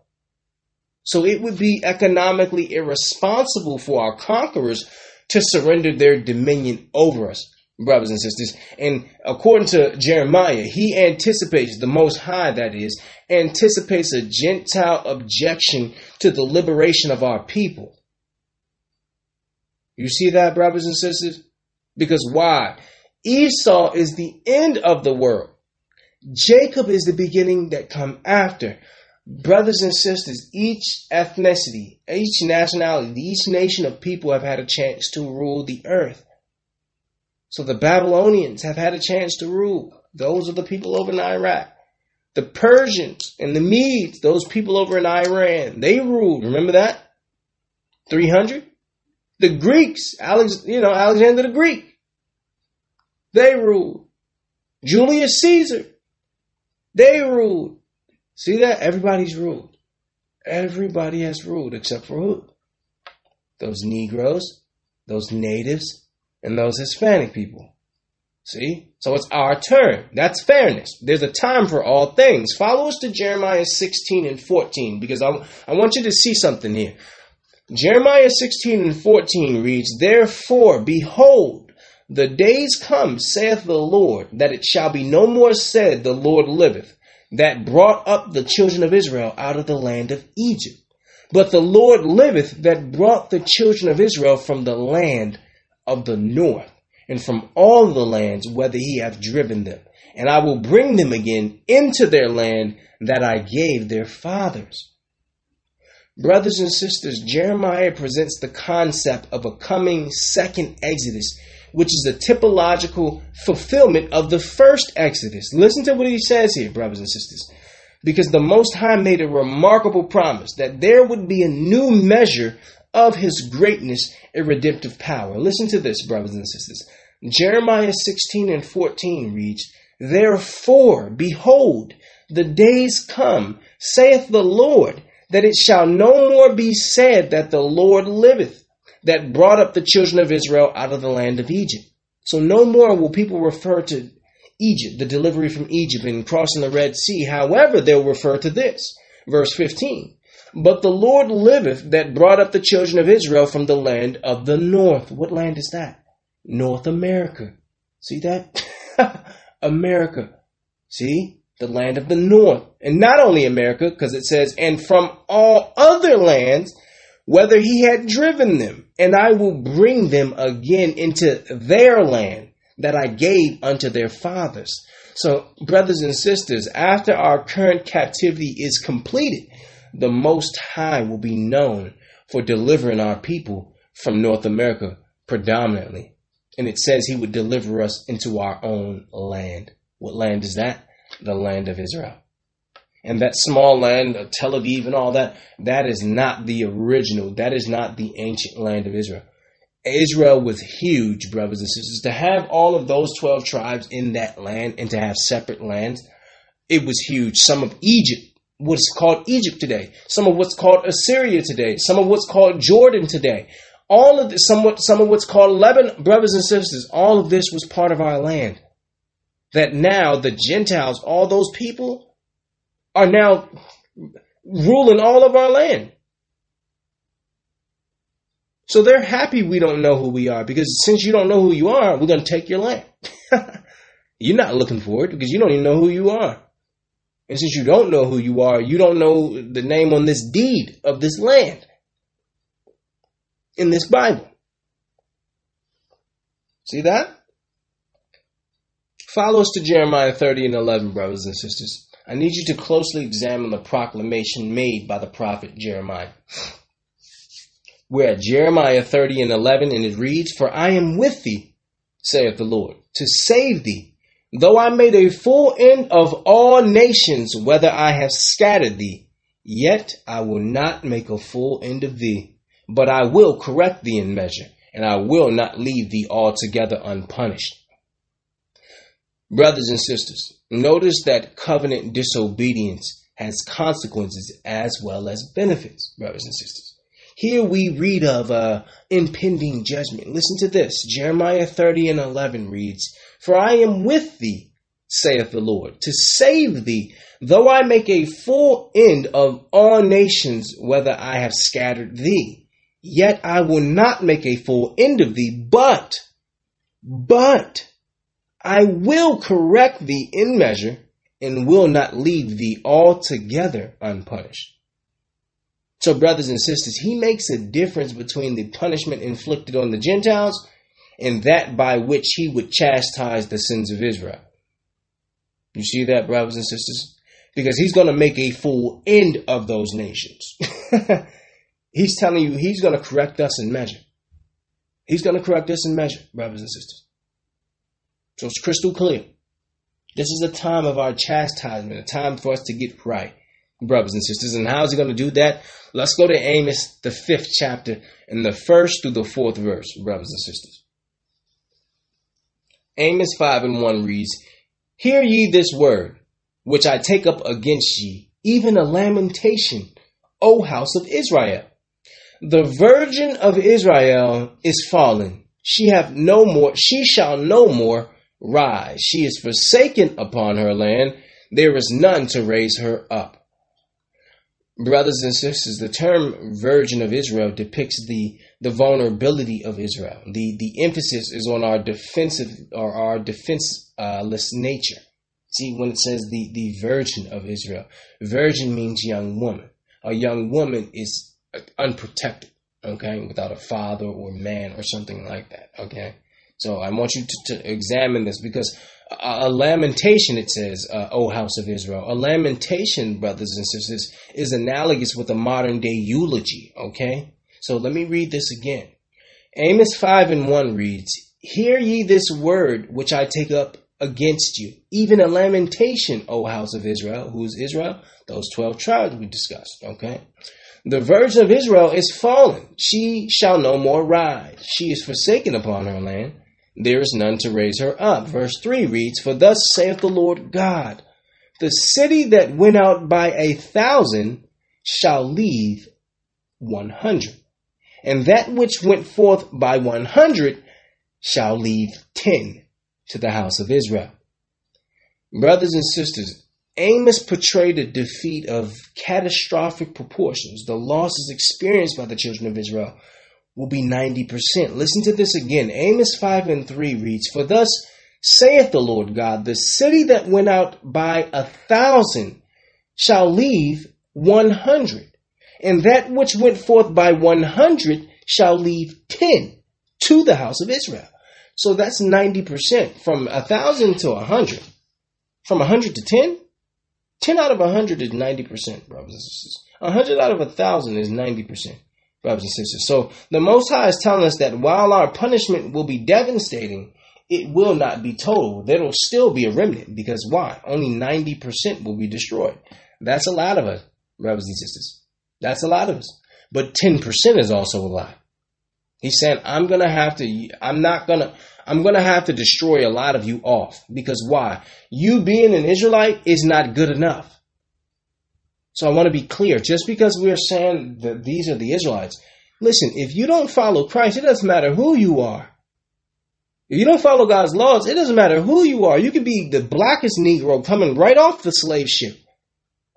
So it would be economically irresponsible for our conquerors to surrender their dominion over us brothers and sisters. And according to Jeremiah, he anticipates, the Most High that is, anticipates a Gentile objection to the liberation of our people. You see that, brothers and sisters? Because why? Esau is the end of the world. Jacob is the beginning that come after. Brothers and sisters, each ethnicity, each nationality, each nation of people have had a chance to rule the earth. So the Babylonians have had a chance to rule. Those are the people over in Iraq. The Persians and the Medes, those people over in Iran, they ruled. Remember that? 300? The Greeks, Alex, you know, Alexander the Greek, they ruled. Julius Caesar, they ruled. See that? Everybody's ruled. Everybody has ruled except for who? Those Negroes, those natives, and those Hispanic people. See? So it's our turn. That's fairness. There's a time for all things. Follow us to Jeremiah 16 and 14 because I, I want you to see something here. Jeremiah 16 and 14 reads, Therefore, behold, the days come, saith the Lord, that it shall be no more said, The Lord liveth, that brought up the children of Israel out of the land of Egypt. But the Lord liveth, that brought the children of Israel from the land of the north, and from all the lands whither he hath driven them. And I will bring them again into their land that I gave their fathers. Brothers and sisters, Jeremiah presents the concept of a coming second Exodus which is a typological fulfillment of the first Exodus. Listen to what he says here, brothers and sisters. Because the Most High made a remarkable promise that there would be a new measure of his greatness and redemptive power. Listen to this, brothers and sisters. Jeremiah 16 and 14 reads, Therefore, behold, the days come, saith the Lord, that it shall no more be said that the Lord liveth that brought up the children of Israel out of the land of Egypt. So no more will people refer to Egypt, the delivery from Egypt and crossing the Red Sea. However, they'll refer to this. Verse 15. But the Lord liveth that brought up the children of Israel from the land of the north. What land is that? North America. See that? America. See? The land of the north. And not only America, because it says, and from all other lands whether he had driven them, and I will bring them again into their land that I gave unto their fathers. So, brothers and sisters, after our current captivity is completed, the Most High will be known for delivering our people from North America predominantly. And it says he would deliver us into our own land. What land is that? The land of Israel and that small land of Tel Aviv and all that, that is not the original. That is not the ancient land of Israel. Israel was huge, brothers and sisters. To have all of those 12 tribes in that land and to have separate lands, it was huge. Some of Egypt, what's called Egypt today, some of what's called Assyria today, some of what's called Jordan today, all of this, somewhat, some of what's called Lebanon, brothers and sisters, all of this was part of our land. That now the Gentiles, all those people, are now ruling all of our land. So they're happy we don't know who we are because since you don't know who you are, we're going to take your land. You're not looking for it because you don't even know who you are. And since you don't know who you are, you don't know the name on this deed of this land in this Bible. See that? Follow us to Jeremiah 30 and 11, brothers and sisters. I need you to closely examine the proclamation made by the prophet Jeremiah. We're at Jeremiah 30 and 11, and it reads, For I am with thee, saith the Lord, to save thee, though I made a full end of all nations, whether I have scattered thee, yet I will not make a full end of thee, but I will correct thee in measure, and I will not leave thee altogether unpunished. Brothers and sisters, notice that covenant disobedience has consequences as well as benefits, brothers and sisters. Here we read of uh, impending judgment. Listen to this. Jeremiah 30 and 11 reads, For I am with thee, saith the Lord, to save thee, though I make a full end of all nations, whether I have scattered thee. Yet I will not make a full end of thee, but, but, I will correct thee in measure and will not leave thee altogether unpunished. So, brothers and sisters, he makes a difference between the punishment inflicted on the Gentiles and that by which he would chastise the sins of Israel. You see that, brothers and sisters? Because he's going to make a full end of those nations. he's telling you he's going to correct us in measure. He's going to correct us in measure, brothers and sisters. So it's crystal clear. This is a time of our chastisement, a time for us to get right, brothers and sisters. And how is he going to do that? Let's go to Amos, the fifth chapter, and the first through the fourth verse, brothers and sisters. Amos 5 and 1 reads, Hear ye this word, which I take up against ye, even a lamentation, O house of Israel. The virgin of Israel is fallen. She have no more, she shall no more rise. She is forsaken upon her land. There is none to raise her up. Brothers and sisters, the term virgin of Israel depicts the, the vulnerability of Israel. The, the emphasis is on our defensive or our defenseless nature. See, when it says the, the virgin of Israel, virgin means young woman. A young woman is unprotected, okay, without a father or man or something like that, okay? So I want you to, to examine this because a, a lamentation, it says, uh, O house of Israel, a lamentation, brothers and sisters, is analogous with a modern day eulogy, okay? So let me read this again. Amos 5 and 1 reads, Hear ye this word which I take up against you, even a lamentation, O house of Israel. Who's Israel? Those 12 tribes we discussed, okay? The virgin of Israel is fallen. She shall no more rise. She is forsaken upon her land there is none to raise her up. Verse 3 reads, For thus saith the Lord God, the city that went out by a thousand shall leave one hundred, and that which went forth by one hundred shall leave ten to the house of Israel. Brothers and sisters, Amos portrayed a defeat of catastrophic proportions, the losses experienced by the children of Israel will be 90%. Listen to this again. Amos 5 and 3 reads, For thus saith the Lord God, the city that went out by a thousand shall leave one hundred, and that which went forth by one hundred shall leave ten to the house of Israel. So that's 90% from a thousand to a hundred. From a hundred to ten? Ten out of a hundred is 90%, brothers and sisters. A hundred out of a thousand is 90% brothers and sisters. So the Most High is telling us that while our punishment will be devastating, it will not be total. There will still be a remnant because why? Only 90% will be destroyed. That's a lot of us, brothers and sisters. That's a lot of us. But 10% is also a lot. He's saying, I'm going to have to, I'm not going to, I'm going to have to destroy a lot of you off. Because why? You being an Israelite is not good enough. So I want to be clear. Just because we're saying that these are the Israelites, listen, if you don't follow Christ, it doesn't matter who you are. If you don't follow God's laws, it doesn't matter who you are. You could be the blackest Negro coming right off the slave ship.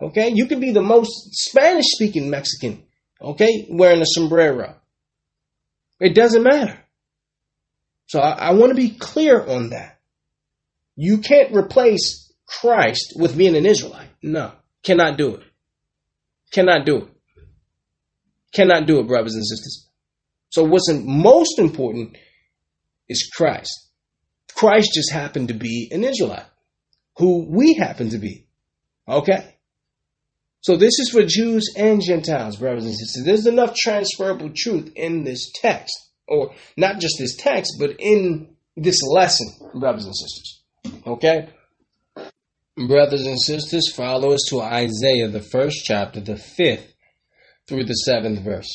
Okay? You could be the most Spanish speaking Mexican. Okay? Wearing a sombrero. It doesn't matter. So I, I want to be clear on that. You can't replace Christ with being an Israelite. No. Cannot do it. Cannot do it. Cannot do it, brothers and sisters. So what's most important is Christ. Christ just happened to be an Israelite, who we happen to be. Okay? So this is for Jews and Gentiles, brothers and sisters. There's enough transferable truth in this text, or not just this text, but in this lesson, brothers and sisters. Okay? Brothers and sisters, follow us to Isaiah, the first chapter, the fifth through the seventh verse.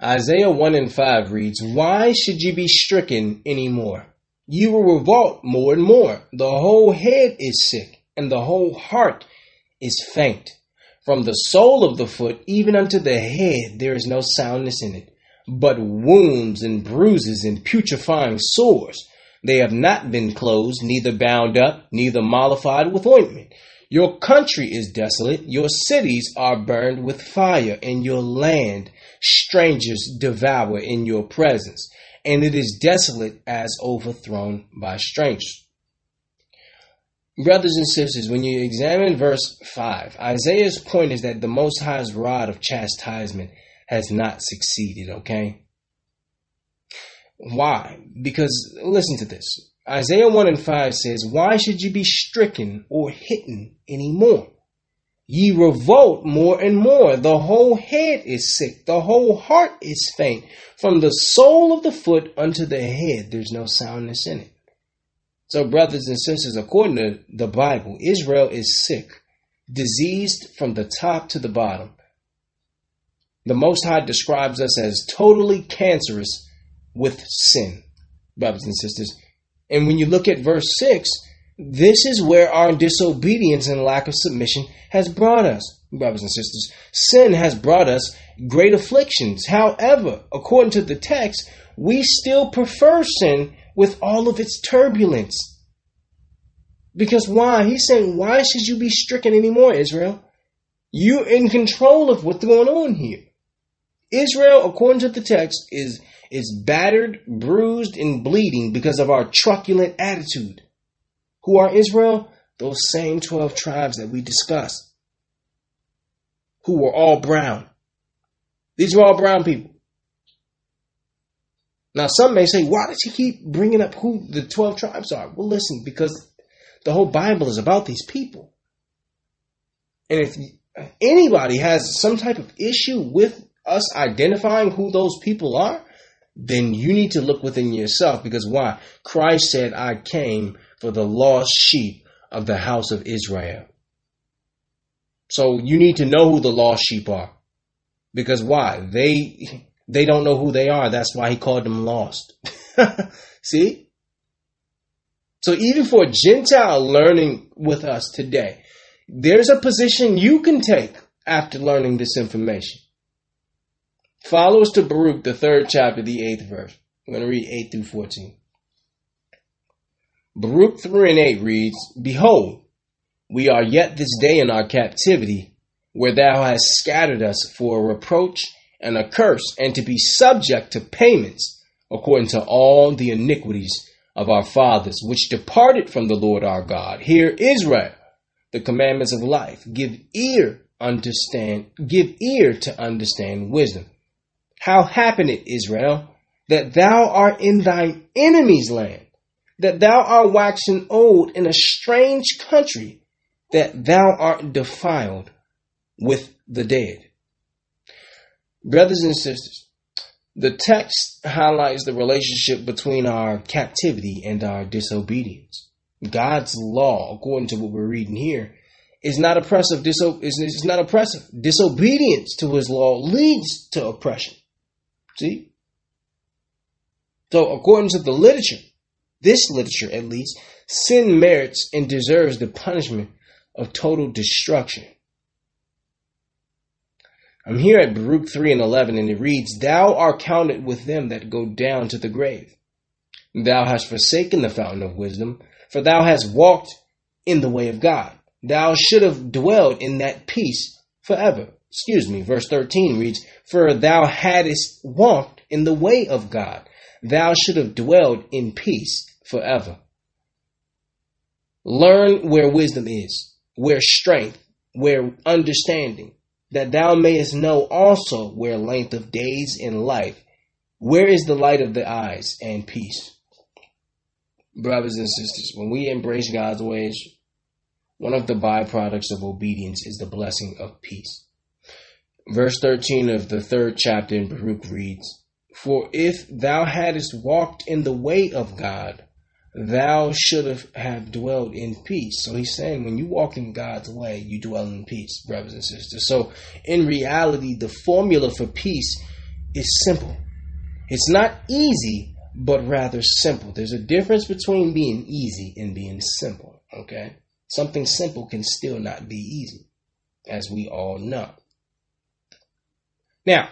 Isaiah 1 and 5 reads, Why should you be stricken any more? You will revolt more and more. The whole head is sick, and the whole heart is faint. From the sole of the foot even unto the head there is no soundness in it, but wounds and bruises and putrefying sores they have not been closed, neither bound up, neither mollified with ointment. Your country is desolate, your cities are burned with fire, and your land strangers devour in your presence. and it is desolate as overthrown by strangers. Brothers and sisters, when you examine verse 5, Isaiah's point is that the Most High's rod of chastisement has not succeeded, okay? Why? Because, listen to this. Isaiah 1 and 5 says, Why should you be stricken or hidden any more? Ye revolt more and more. The whole head is sick. The whole heart is faint. From the sole of the foot unto the head, there's no soundness in it. So, brothers and sisters, according to the Bible, Israel is sick, diseased from the top to the bottom. The Most High describes us as totally cancerous with sin, brothers and sisters. And when you look at verse 6, this is where our disobedience and lack of submission has brought us, brothers and sisters. Sin has brought us great afflictions. However, according to the text, we still prefer sin with all of its turbulence. Because why? He's saying, why should you be stricken anymore, Israel? You're in control of what's going on here. Israel, according to the text, is, is battered, bruised, and bleeding because of our truculent attitude. Who are Israel? Those same 12 tribes that we discussed, who were all brown. These were all brown people. Now, some may say, why does he keep bringing up who the 12 tribes are? Well, listen, because the whole Bible is about these people. And if anybody has some type of issue with us identifying who those people are, then you need to look within yourself because why? Christ said, I came for the lost sheep of the house of Israel. So you need to know who the lost sheep are. Because why? They they don't know who they are. That's why he called them lost. See? So even for a Gentile learning with us today, there's a position you can take after learning this information. Follow us to Baruch, the third chapter, the eighth verse. I'm going to read 8 through 14. Baruch 3 and 8 reads, Behold, we are yet this day in our captivity, where thou hast scattered us for a reproach and a curse, and to be subject to payments, according to all the iniquities of our fathers, which departed from the Lord our God. Hear Israel, the commandments of life. Give ear, understand, give ear to understand wisdom. How happened it, Israel, that thou art in thine enemy's land, that thou art waxen old in a strange country, that thou art defiled with the dead? Brothers and sisters, the text highlights the relationship between our captivity and our disobedience. God's law, according to what we're reading here, is not oppressive. Diso- is, is not oppressive. Disobedience to His law leads to oppression. See? So, according to the literature, this literature at least, sin merits and deserves the punishment of total destruction. I'm here at Baruch 3 and 11, and it reads, Thou art counted with them that go down to the grave. Thou hast forsaken the fountain of wisdom, for thou hast walked in the way of God. Thou should have dwelled in that peace forever. Excuse me, verse 13 reads, For thou hadst walked in the way of God. Thou should have dwelled in peace forever. Learn where wisdom is, where strength, where understanding, that thou mayest know also where length of days in life, where is the light of the eyes and peace. Brothers and sisters, when we embrace God's ways, one of the byproducts of obedience is the blessing of peace. Verse 13 of the third chapter in Baruch reads, For if thou hadst walked in the way of God, thou should have dwelled in peace. So he's saying when you walk in God's way, you dwell in peace, brothers and sisters. So in reality, the formula for peace is simple. It's not easy, but rather simple. There's a difference between being easy and being simple, okay? Something simple can still not be easy, as we all know. Now,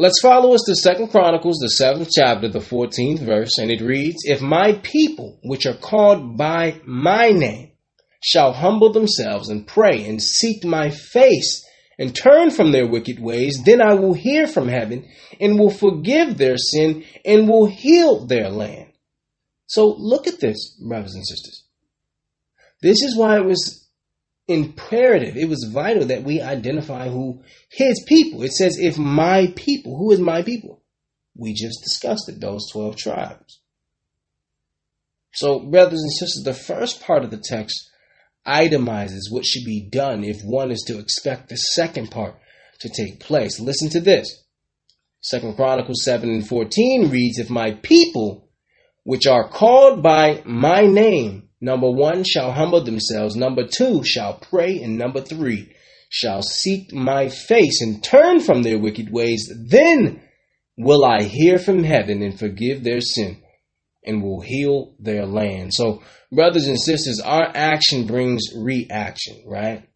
Let's follow us to Second Chronicles, the seventh chapter, the fourteenth verse, and it reads, If my people, which are called by my name, shall humble themselves and pray and seek my face and turn from their wicked ways, then I will hear from heaven and will forgive their sin and will heal their land. So look at this, brothers and sisters. This is why it was imperative, it was vital that we identify who his people. It says, if my people, who is my people? We just discussed it, those 12 tribes. So, brothers and sisters, the first part of the text itemizes what should be done if one is to expect the second part to take place. Listen to this. Second Chronicles 7 and 14 reads, If my people, which are called by my name, number one, shall humble themselves, number two, shall pray, and number three, shall seek my face and turn from their wicked ways, then will I hear from heaven and forgive their sin and will heal their land. So, brothers and sisters, our action brings reaction, right?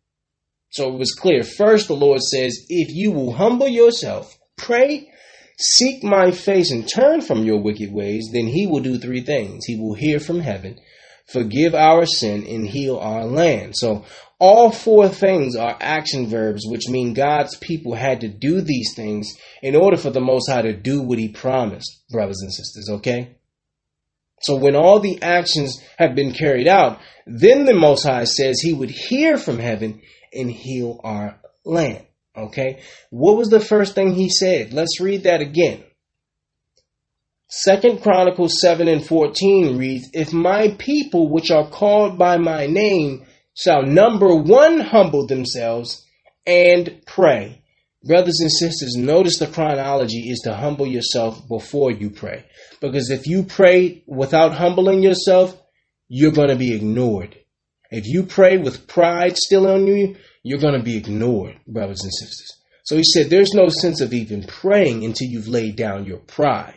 So it was clear. First, the Lord says, if you will humble yourself, pray, seek my face, and turn from your wicked ways, then he will do three things. He will hear from heaven, forgive our sin, and heal our land. So all four things are action verbs, which mean God's people had to do these things in order for the Most High to do what he promised, brothers and sisters, okay? So when all the actions have been carried out, then the Most High says he would hear from heaven and heal our land. Okay. What was the first thing he said? Let's read that again. Second Chronicles 7 and 14 reads, If my people which are called by my name shall number one humble themselves and pray Brothers and sisters, notice the chronology is to humble yourself before you pray. Because if you pray without humbling yourself, you're going to be ignored. If you pray with pride still on you, you're going to be ignored, brothers and sisters. So he said, there's no sense of even praying until you've laid down your pride.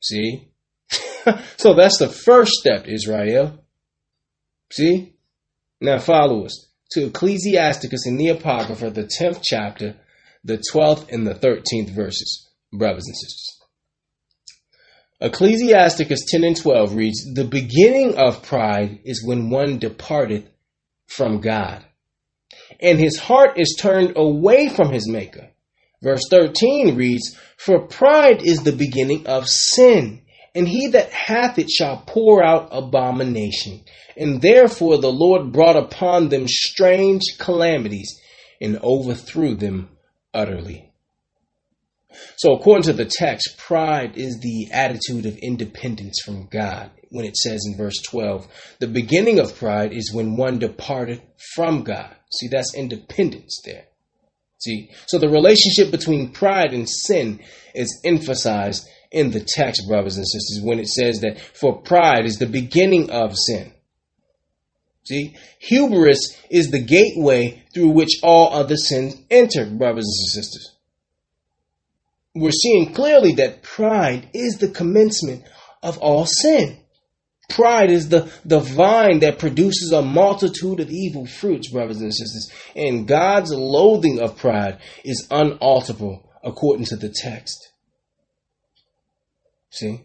See? so that's the first step, Israel. See? Now follow us to Ecclesiasticus in the Apocrypha, the 10th chapter, the 12th and the 13th verses, brothers and sisters. Ecclesiasticus 10 and 12 reads, The beginning of pride is when one departeth from God, and his heart is turned away from his Maker. Verse 13 reads, For pride is the beginning of sin, and he that hath it shall pour out abomination. And therefore the Lord brought upon them strange calamities and overthrew them utterly. So, according to the text, pride is the attitude of independence from God. When it says in verse 12, the beginning of pride is when one departed from God. See, that's independence there. See, so the relationship between pride and sin is emphasized in the text, brothers and sisters, when it says that for pride is the beginning of sin. See, hubris is the gateway through which all other sins enter, brothers and sisters. We're seeing clearly that pride is the commencement of all sin. Pride is the, the vine that produces a multitude of evil fruits, brothers and sisters. And God's loathing of pride is unalterable according to the text. See?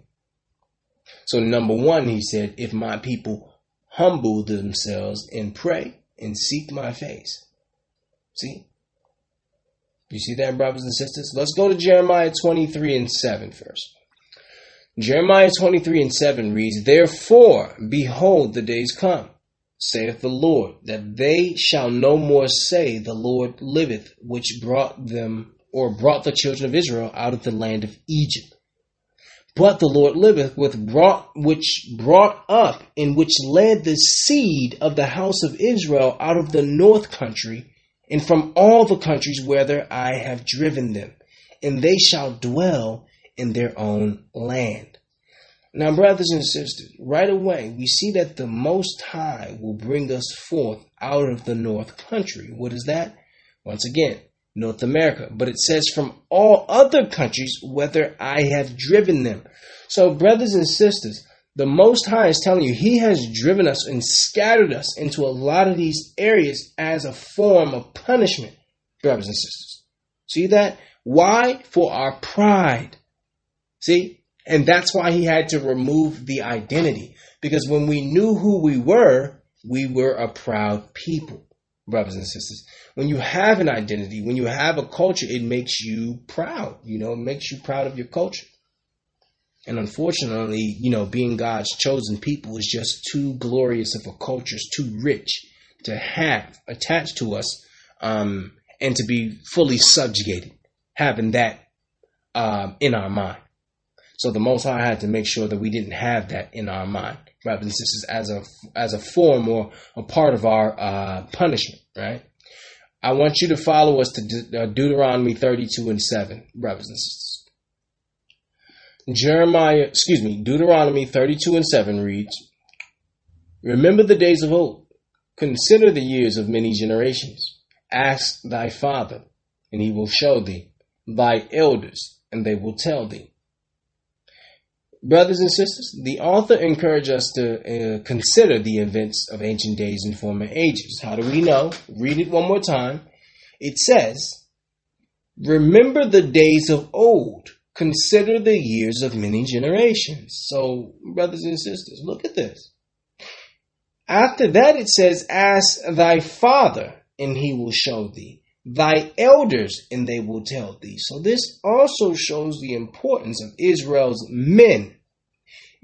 So, number one, he said, if my people humble themselves and pray and seek my face. See? You see that, brothers and sisters? Let's go to Jeremiah 23 and 7 first. Jeremiah 23 and 7 reads, Therefore, behold, the days come, saith the Lord, that they shall no more say, The Lord liveth, which brought them, or brought the children of Israel out of the land of Egypt. But the Lord liveth, with brought, which brought up and which led the seed of the house of Israel out of the north country and from all the countries whither I have driven them, and they shall dwell in their own land. Now, brothers and sisters, right away we see that the Most High will bring us forth out of the north country. What is that? Once again, North America, but it says from all other countries whether I have driven them. So, brothers and sisters, the Most High is telling you He has driven us and scattered us into a lot of these areas as a form of punishment, brothers and sisters. See that? Why? For our pride. See? And that's why He had to remove the identity. Because when we knew who we were, we were a proud people. brothers and sisters. When you have an identity, when you have a culture, it makes you proud. You know, it makes you proud of your culture. And unfortunately, you know, being God's chosen people is just too glorious of a culture, it's too rich to have attached to us um, and to be fully subjugated, having that um, in our mind. So the Most High had to make sure that we didn't have that in our mind, brothers and sisters, as a as a form or a part of our uh, punishment, right? I want you to follow us to De- uh, Deuteronomy 32 and 7, brothers and sisters. Jeremiah, excuse me, Deuteronomy 32 and 7 reads, Remember the days of old, consider the years of many generations. Ask thy father, and he will show thee, thy elders, and they will tell thee. Brothers and sisters, the author encouraged us to uh, consider the events of ancient days and former ages. How do we know? Read it one more time. It says, Remember the days of old, consider the years of many generations. So, brothers and sisters, look at this. After that, it says, Ask thy father, and he will show thee thy elders, and they will tell thee. So this also shows the importance of Israel's men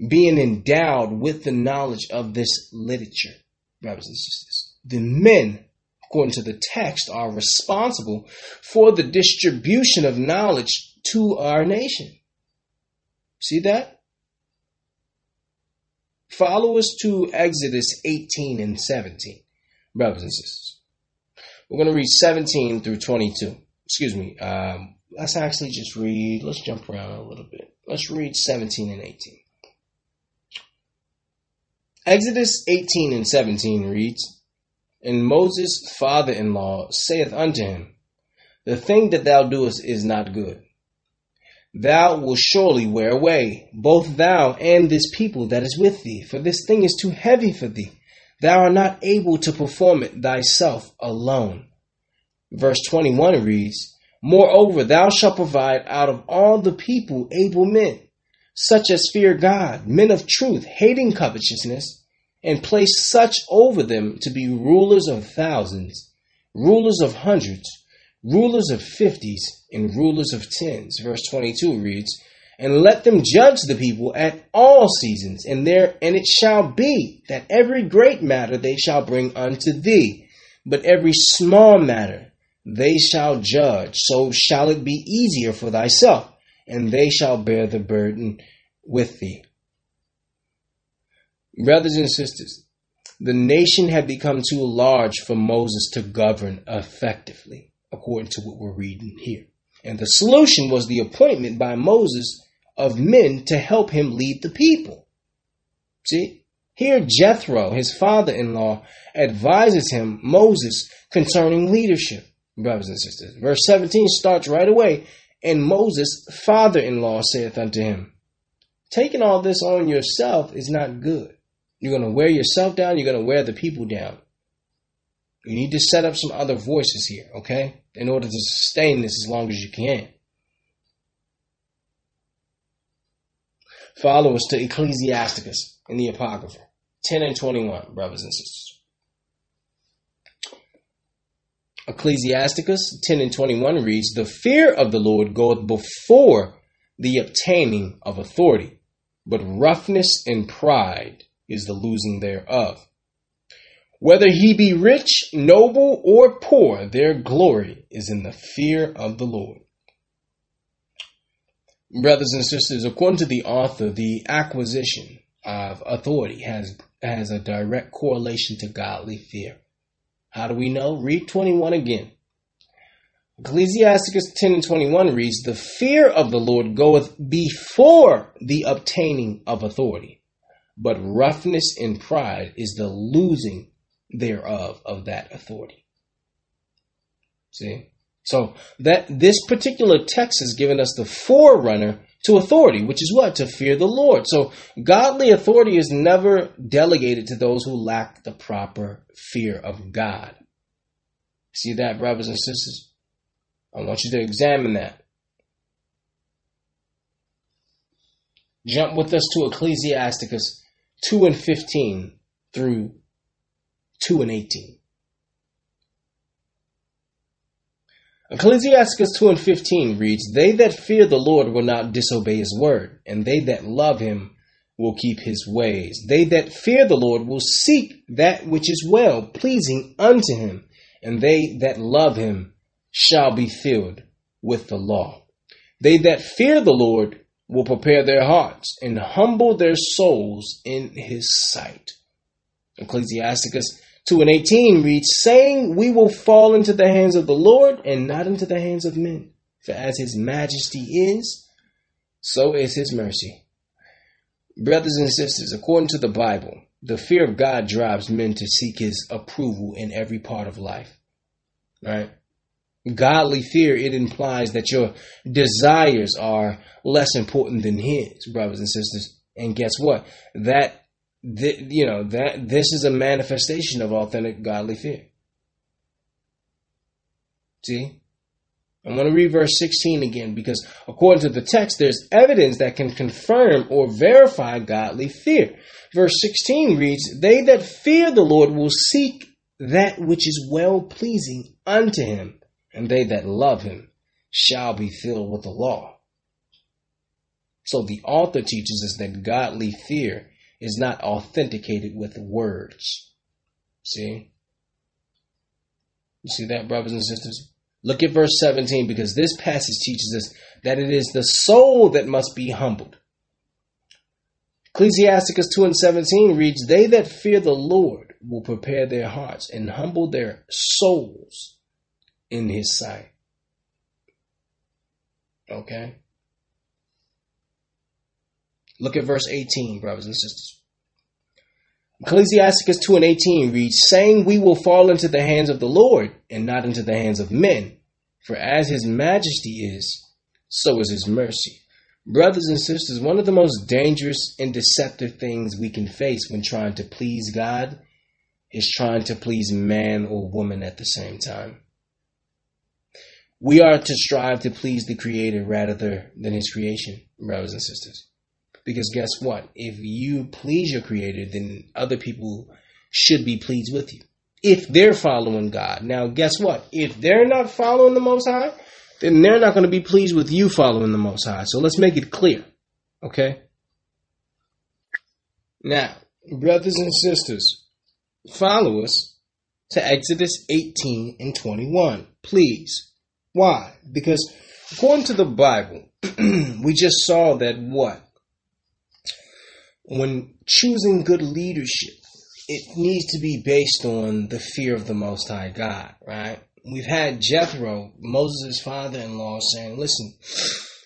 being endowed with the knowledge of this literature, brothers and sisters. The men, according to the text, are responsible for the distribution of knowledge to our nation. See that? Follow us to Exodus 18 and 17, brothers and sisters. We're going to read 17 through 22. Excuse me. Um, let's actually just read, let's jump around a little bit. Let's read 17 and 18. Exodus 18 and 17 reads, And Moses' father in law saith unto him, The thing that thou doest is not good. Thou wilt surely wear away, both thou and this people that is with thee, for this thing is too heavy for thee. Thou art not able to perform it thyself alone. Verse 21 reads, Moreover, thou shalt provide out of all the people able men, such as fear God, men of truth, hating covetousness, and place such over them to be rulers of thousands, rulers of hundreds, rulers of fifties, and rulers of tens. Verse 22 reads, and let them judge the people at all seasons, and there and it shall be that every great matter they shall bring unto thee, but every small matter they shall judge, so shall it be easier for thyself, and they shall bear the burden with thee. Brothers and sisters, the nation had become too large for Moses to govern effectively, according to what we're reading here. And the solution was the appointment by Moses of men to help him lead the people. See? Here, Jethro, his father in law, advises him, Moses, concerning leadership, brothers and sisters. Verse 17 starts right away. And Moses' father in law saith unto him, Taking all this on yourself is not good. You're going to wear yourself down, you're going to wear the people down. You need to set up some other voices here, okay? In order to sustain this as long as you can. Follow us to Ecclesiasticus in the Apocrypha, 10 and 21, brothers and sisters. Ecclesiasticus 10 and 21 reads, The fear of the Lord goeth before the obtaining of authority, but roughness and pride is the losing thereof. Whether he be rich, noble, or poor, their glory is in the fear of the Lord. Brothers and sisters, according to the author, the acquisition of authority has has a direct correlation to godly fear. How do we know? Read 21 again. Ecclesiasticus 10 and 21 reads, The fear of the Lord goeth before the obtaining of authority, but roughness and pride is the losing thereof of that authority. See? So that this particular text has given us the forerunner to authority, which is what? To fear the Lord. So godly authority is never delegated to those who lack the proper fear of God. See that, brothers and sisters? I want you to examine that. Jump with us to Ecclesiasticus 2 and 15 through 2 and 18. Ecclesiasticus 2 and 15 reads, They that fear the Lord will not disobey his word, and they that love him will keep his ways. They that fear the Lord will seek that which is well pleasing unto him, and they that love him shall be filled with the law. They that fear the Lord will prepare their hearts and humble their souls in his sight. Ecclesiasticus 2 and 18 reads, saying, We will fall into the hands of the Lord and not into the hands of men. For as his majesty is, so is his mercy. Brothers and sisters, according to the Bible, the fear of God drives men to seek his approval in every part of life. Right? Godly fear, it implies that your desires are less important than his, brothers and sisters. And guess what? That th- you know that this is a manifestation of authentic godly fear. See, I want to read verse 16 again because according to the text, there's evidence that can confirm or verify godly fear. Verse 16 reads, They that fear the Lord will seek that which is well pleasing unto him, and they that love him shall be filled with the law. So the author teaches us that godly fear is not authenticated with words. See? You see that, brothers and sisters? Look at verse 17 because this passage teaches us that it is the soul that must be humbled. Ecclesiasticus 2 and 17 reads, They that fear the Lord will prepare their hearts and humble their souls in his sight. Okay? Look at verse 18, brothers and sisters. Ecclesiasticus 2 and 18 reads, saying, We will fall into the hands of the Lord and not into the hands of men. For as his majesty is, so is his mercy. Brothers and sisters, one of the most dangerous and deceptive things we can face when trying to please God is trying to please man or woman at the same time. We are to strive to please the Creator rather than His creation, brothers and sisters. Because guess what? If you please your creator, then other people should be pleased with you. If they're following God. Now, guess what? If they're not following the Most High, then they're not going to be pleased with you following the Most High. So let's make it clear. Okay? Now, brothers and sisters, follow us to Exodus 18 and 21. Please. Why? Because according to the Bible, we just saw that what? When choosing good leadership, it needs to be based on the fear of the Most High God, right? We've had Jethro, Moses' father in law, saying, listen,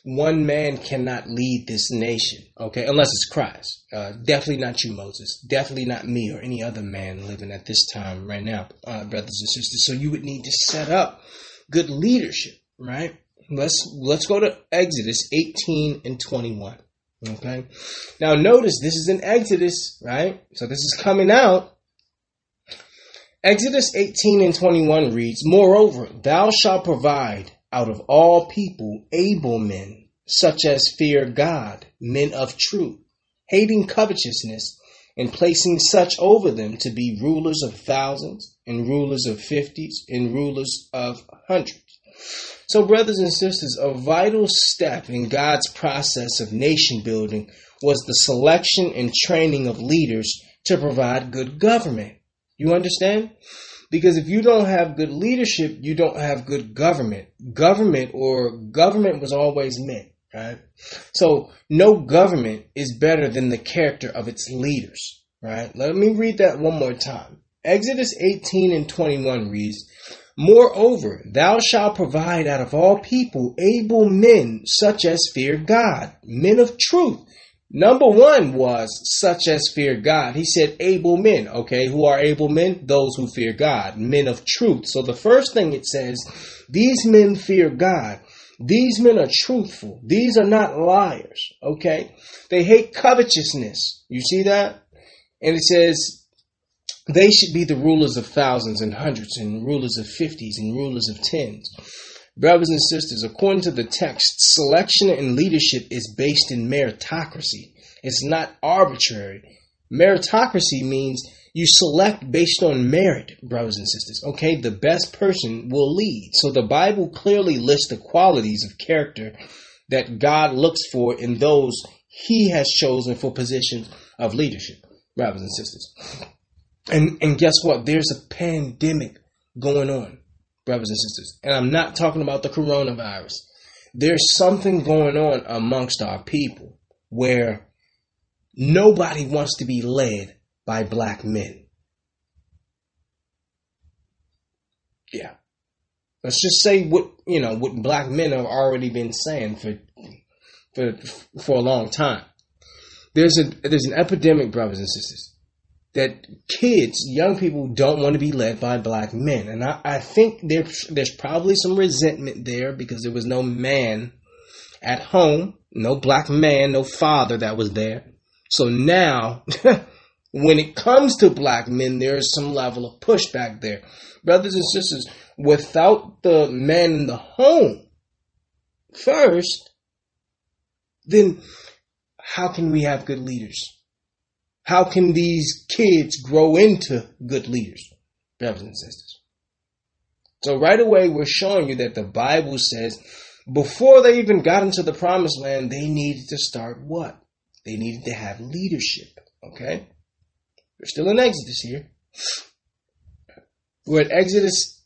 one man cannot lead this nation, okay, unless it's Christ. Uh, definitely not you, Moses. Definitely not me or any other man living at this time right now, uh, brothers and sisters. So you would need to set up good leadership, right? Let's let's go to Exodus 18 and 21. Okay. Now notice this is in Exodus, right? So this is coming out. Exodus 18 and 21 reads, Moreover, thou shalt provide out of all people able men, such as fear God, men of truth, hating covetousness, and placing such over them to be rulers of thousands, and rulers of fifties, and rulers of hundreds so, brothers and sisters, a vital step in God's process of nation building was the selection and training of leaders to provide good government. You understand? Because if you don't have good leadership, you don't have good government. Government or government was always meant, right? So no government is better than the character of its leaders, right? Let me read that one more time. Exodus 18 and 21 reads, Moreover, thou shalt provide out of all people able men such as fear God, men of truth. Number one was such as fear God. He said able men. Okay, who are able men? Those who fear God, men of truth. So the first thing it says, these men fear God. These men are truthful. These are not liars. Okay, they hate covetousness. You see that? And it says, they should be the rulers of thousands and hundreds and rulers of fifties and rulers of tens. Brothers and sisters, according to the text, selection and leadership is based in meritocracy. It's not arbitrary. Meritocracy means You select based on merit, brothers and sisters. Okay, the best person will lead. So the Bible clearly lists the qualities of character that God looks for in those he has chosen for positions of leadership, brothers and sisters. And and guess what? There's a pandemic going on, brothers and sisters. And I'm not talking about the coronavirus. There's something going on amongst our people where nobody wants to be led by black men. Yeah. Let's just say what you know what black men have already been saying for for for a long time. There's a there's an epidemic, brothers and sisters, that kids, young people don't want to be led by black men. And I, I think there, there's probably some resentment there because there was no man at home, no black man, no father that was there. So now, when it comes to black men, there's some level of pushback there. Brothers and sisters, without the man in the home first, then how can we have good leaders? How can these kids grow into good leaders, brothers and sisters? So right away, we're showing you that the Bible says before they even got into the promised land, they needed to start what? They needed to have leadership. Okay? We're still in Exodus here. We're at Exodus,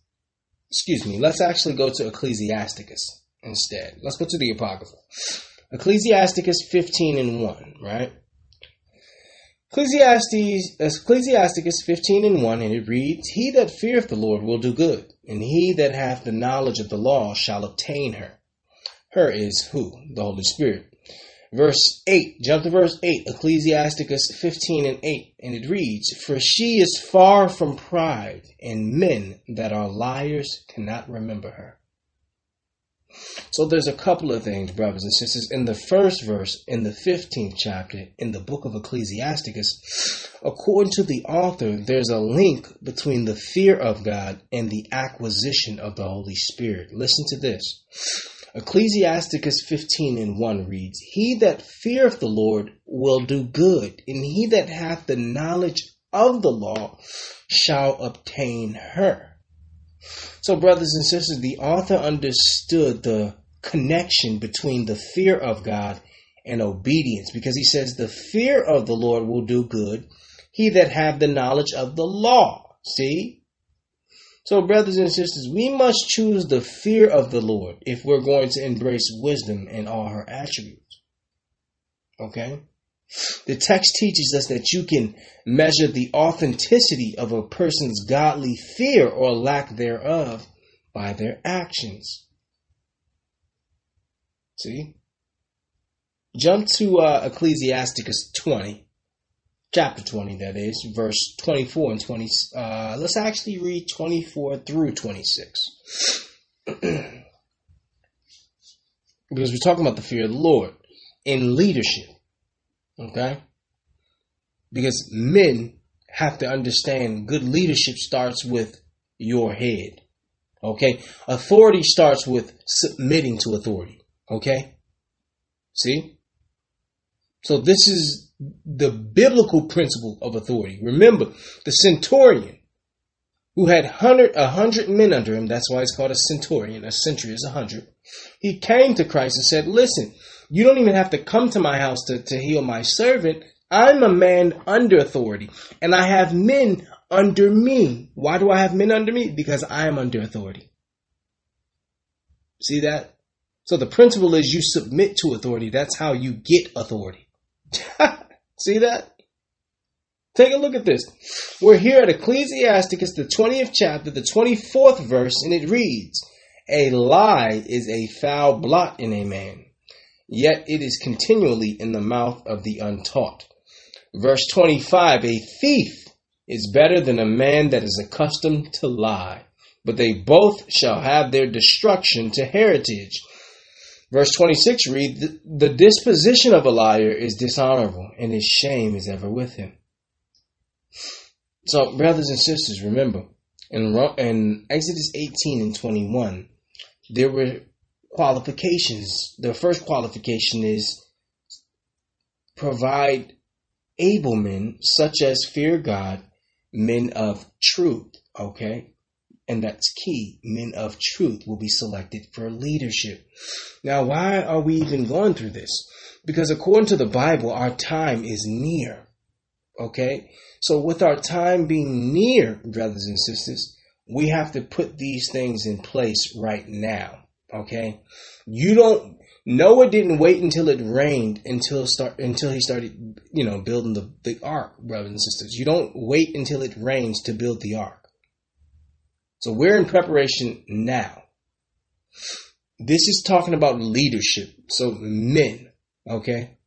excuse me, let's actually go to Ecclesiasticus instead. Let's go to the Apocrypha. Ecclesiasticus 15 and 1, right? Ecclesiastes, Ecclesiasticus 15 and 1, and it reads, He that feareth the Lord will do good, and he that hath the knowledge of the law shall obtain her. Her is who? The Holy Spirit. Verse 8, jump to verse 8, Ecclesiasticus 15 and 8, and it reads, For she is far from pride, and men that are liars cannot remember her. So there's a couple of things, brothers and sisters. In the first verse, in the 15th chapter, in the book of Ecclesiasticus, according to the author, there's a link between the fear of God and the acquisition of the Holy Spirit. Listen to this. Ecclesiasticus 15 and 1 reads, He that feareth the Lord will do good, and he that hath the knowledge of the law shall obtain her. So, brothers and sisters, the author understood the connection between the fear of God and obedience because he says, The fear of the Lord will do good, he that have the knowledge of the law. See? So, brothers and sisters, we must choose the fear of the Lord if we're going to embrace wisdom and all her attributes. Okay? The text teaches us that you can measure the authenticity of a person's godly fear or lack thereof by their actions. See? Jump to uh, Ecclesiasticus 20, chapter 20, that is, verse 24 and 20. Uh, let's actually read 24 through 26. because we're talking about the fear of the Lord in leadership. Okay? Because men have to understand good leadership starts with your head. Okay? Authority starts with submitting to authority. Okay? See? So this is the biblical principle of authority. Remember, the centurion who had hundred a hundred men under him, that's why it's called a centurion. A century is a hundred. He came to Christ and said, Listen, you don't even have to come to my house to, to heal my servant. I'm a man under authority, and I have men under me. Why do I have men under me? Because I am under authority. See that? So the principle is you submit to authority. That's how you get authority. See that? Take a look at this. We're here at Ecclesiasticus, the 20th chapter, the 24th verse, and it reads, A lie is a foul blot in a man yet it is continually in the mouth of the untaught. Verse 25 A thief is better than a man that is accustomed to lie, but they both shall have their destruction to heritage. Verse 26 read, The disposition of a liar is dishonorable, and his shame is ever with him. So, brothers and sisters, remember, in, Exodus 18 and 21, there were qualifications. The first qualification is provide able men such as fear God men of truth, okay? And that's key. Men of truth will be selected for leadership. Now, why are we even going through this? Because according to the Bible, our time is near. Okay? So with our time being near, brothers and sisters, we have to put these things in place right now. Okay? You don't Noah didn't wait until it rained until start until he started, you know, building the, the ark, brothers and sisters. You don't wait until it rains to build the ark. So we're in preparation now. This is talking about leadership. So men, okay?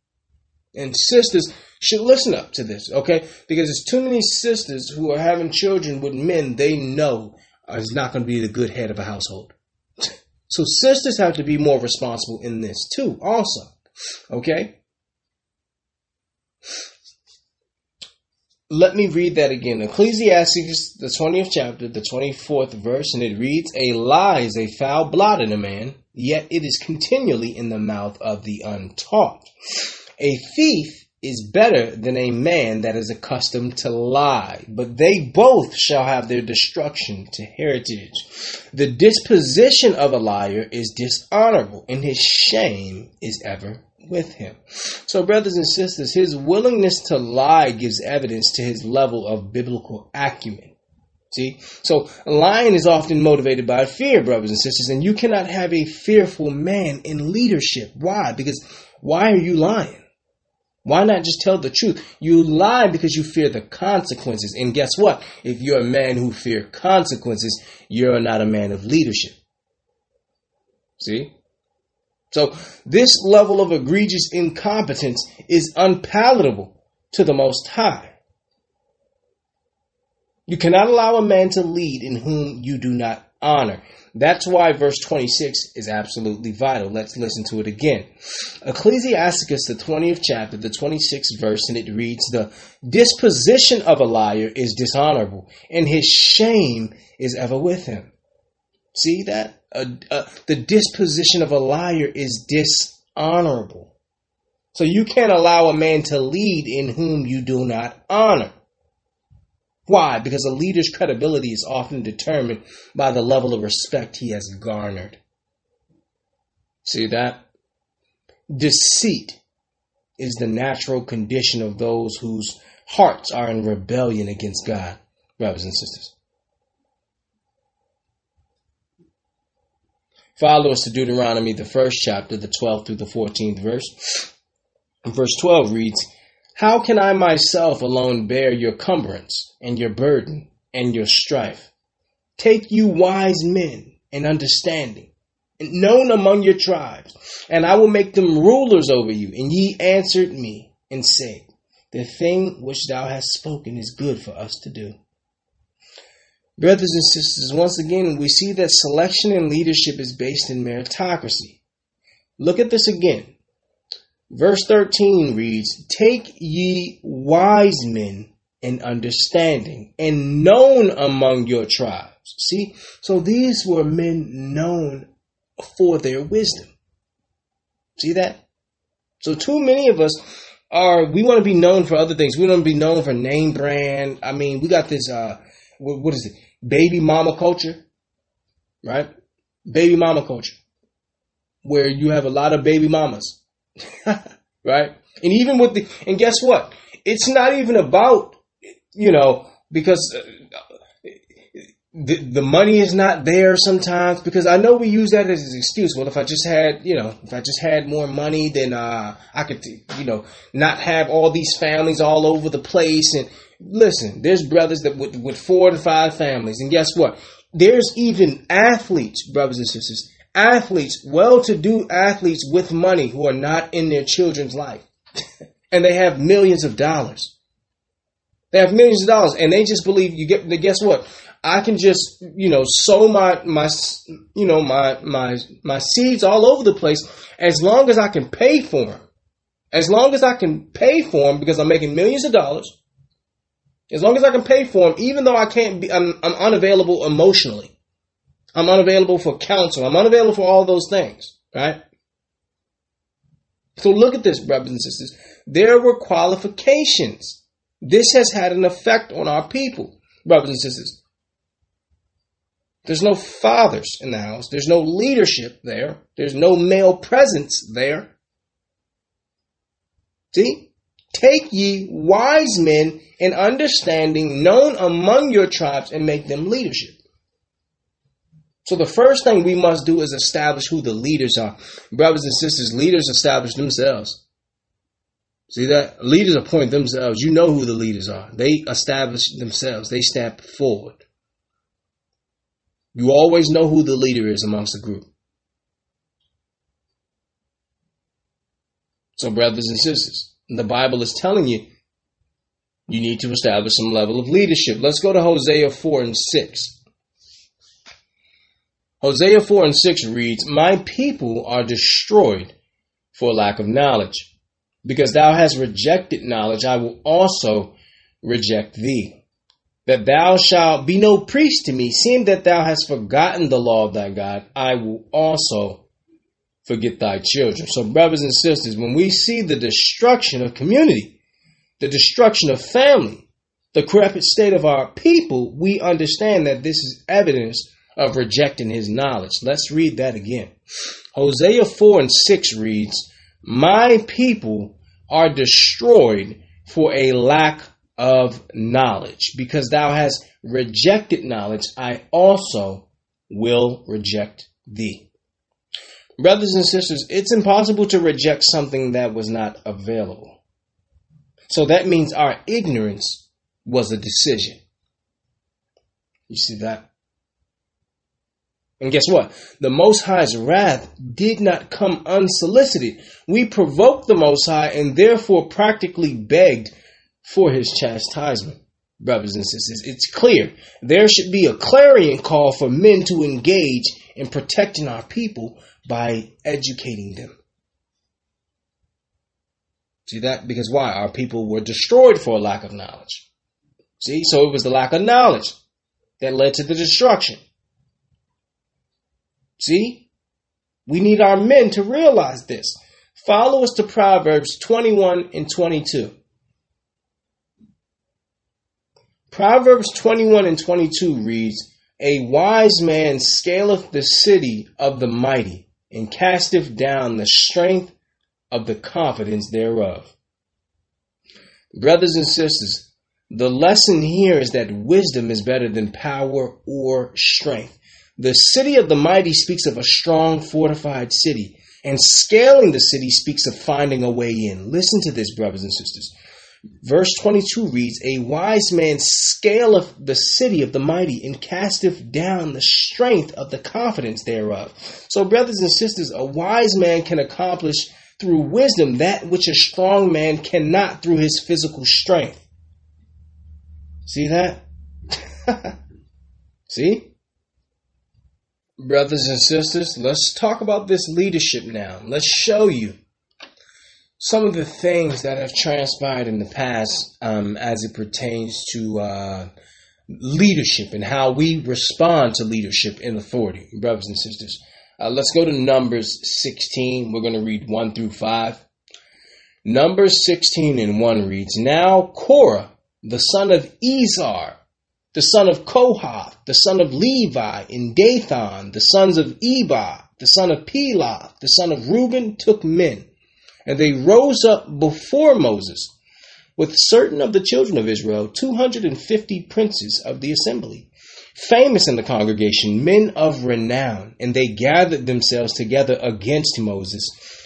And sisters should listen up to this, okay? Because there's too many sisters who are having children with men they know is not going to be the good head of a household. So sisters have to be more responsible in this too, also. Okay? Let me read that again. Ecclesiastes, the 20th chapter, the 24th verse, and it reads, A lie is a foul blot in a man, yet it is continually in the mouth of the untaught. A thief is better than a man that is accustomed to lie, but they both shall have their destruction to heritage. The disposition of a liar is dishonorable, and his shame is ever with him. So, brothers and sisters, his willingness to lie gives evidence to his level of biblical acumen. See? So, lying is often motivated by fear, brothers and sisters, and you cannot have a fearful man in leadership. Why? Because why are you lying? Why not just tell the truth? You lie because you fear the consequences. And guess what? If you're a man who fear consequences, you're not a man of leadership. See? So this level of egregious incompetence is unpalatable to the Most High. You cannot allow a man to lead in whom you do not honor. That's why verse 26 is absolutely vital. Let's listen to it again. Ecclesiasticus, the 20th chapter, the 26th verse, and it reads, The disposition of a liar is dishonorable, and his shame is ever with him. See that? Uh, uh, the disposition of a liar is dishonorable. So you can't allow a man to lead in whom you do not honor. Why? Because a leader's credibility is often determined by the level of respect he has garnered. See that? Deceit is the natural condition of those whose hearts are in rebellion against God, brothers and sisters. Follow us to Deuteronomy, the first chapter, the 12th through the 14th verse. Verse 12 reads, how can I myself alone bear your cumbrance and your burden and your strife? Take you wise men and understanding, and known among your tribes, and I will make them rulers over you. And ye answered me and said, The thing which thou hast spoken is good for us to do. Brothers and sisters, once again, we see that selection and leadership is based in meritocracy. Look at this again. Verse 13 reads, Take ye wise men and understanding and known among your tribes. See, so these were men known for their wisdom. See that? So too many of us are, we want to be known for other things. We want to be known for name brand. I mean, we got this, uh, what is it? Baby mama culture, right? Baby mama culture, where you have a lot of baby mamas right? And even with the, and guess what? It's not even about, you know, because uh, the, the money is not there sometimes because I know we use that as an excuse. Well, if I just had, you know, if I just had more money, then uh, I could, you know, not have all these families all over the place. And listen, there's brothers that with, with four to five families, and guess what? There's even athletes, brothers and sisters, athletes, well to do athletes with money who are not in their children's life. and they have millions of dollars. They have millions of dollars and they just believe you get, guess what? I can just, you know, sow my, my, you know, my, my, my seeds all over the place as long as I can pay for them. As long as I can pay for them because I'm making millions of dollars. As long as I can pay for them, even though I can't be, I'm, I'm unavailable emotionally. I'm unavailable for counsel. I'm unavailable for all those things, right? So look at this, brothers and sisters. There were qualifications This has had an effect on our people, brothers and sisters. There's no fathers in the house. There's no leadership there. There's no male presence there. See? Take ye wise men and understanding known among your tribes and make them leadership. So the first thing we must do is establish who the leaders are. Brothers and sisters, leaders establish themselves. See that? Leaders appoint themselves. You know who the leaders are. They establish themselves. They step forward. You always know who the leader is amongst the group. So, brothers and sisters, the Bible is telling you you need to establish some level of leadership. Let's go to Hosea 4 and 6. Hosea 4 and 6 reads, My people are destroyed for lack of knowledge. Because thou hast rejected knowledge, I will also reject thee. That thou shalt be no priest to me, seeing that thou hast forgotten the law of thy God, I will also forget thy children. So, brothers and sisters, when we see the destruction of community, the destruction of family, the corrupted state of our people, we understand that this is evidence of rejecting his knowledge. Let's read that again. Hosea 4 and 6 reads, My people are destroyed for a lack of knowledge. Because thou hast rejected knowledge, I also will reject thee. Brothers and sisters, it's impossible to reject something that was not available. So that means our ignorance was a decision. You see that? And guess what? The Most High's wrath did not come unsolicited. We provoked the Most High and therefore practically begged for his chastisement. Brothers and sisters, it's clear. There should be a clarion call for men to engage in protecting our people by educating them. See that? Because why? Our people were destroyed for a lack of knowledge. See? So it was the lack of knowledge that led to the destruction. See? We need our men to realize this. Follow us to Proverbs 21 and 22. Proverbs 21 and 22 reads, A wise man scaleth the city of the mighty, and casteth down the strength of the confidence thereof. Brothers and sisters, the lesson here is that wisdom is better than power or strength. The city of the mighty speaks of a strong, fortified city, and scaling the city speaks of finding a way in. Listen to this, brothers and sisters. Verse 22 reads, A wise man scaleth the city of the mighty and casteth down the strength of the confidence thereof. So, brothers and sisters, a wise man can accomplish through wisdom that which a strong man cannot through his physical strength. See that? See? Brothers and sisters, let's talk about this leadership now. Let's show you some of the things that have transpired in the past um, as it pertains to uh, leadership and how we respond to leadership and authority, brothers and sisters. Uh, let's go to Numbers 16. We're going to read 1 through 5. Numbers 16 and 1 reads Now Korah, the son of Izhar, the son of Kohath, the son of Levi, and Dathan, the sons of Eber, the son of Pelah, the son of Reuben, took men, and they rose up before Moses with certain of the children of Israel, 250 princes of the assembly famous in the congregation, men of renown, and they gathered themselves together against Moses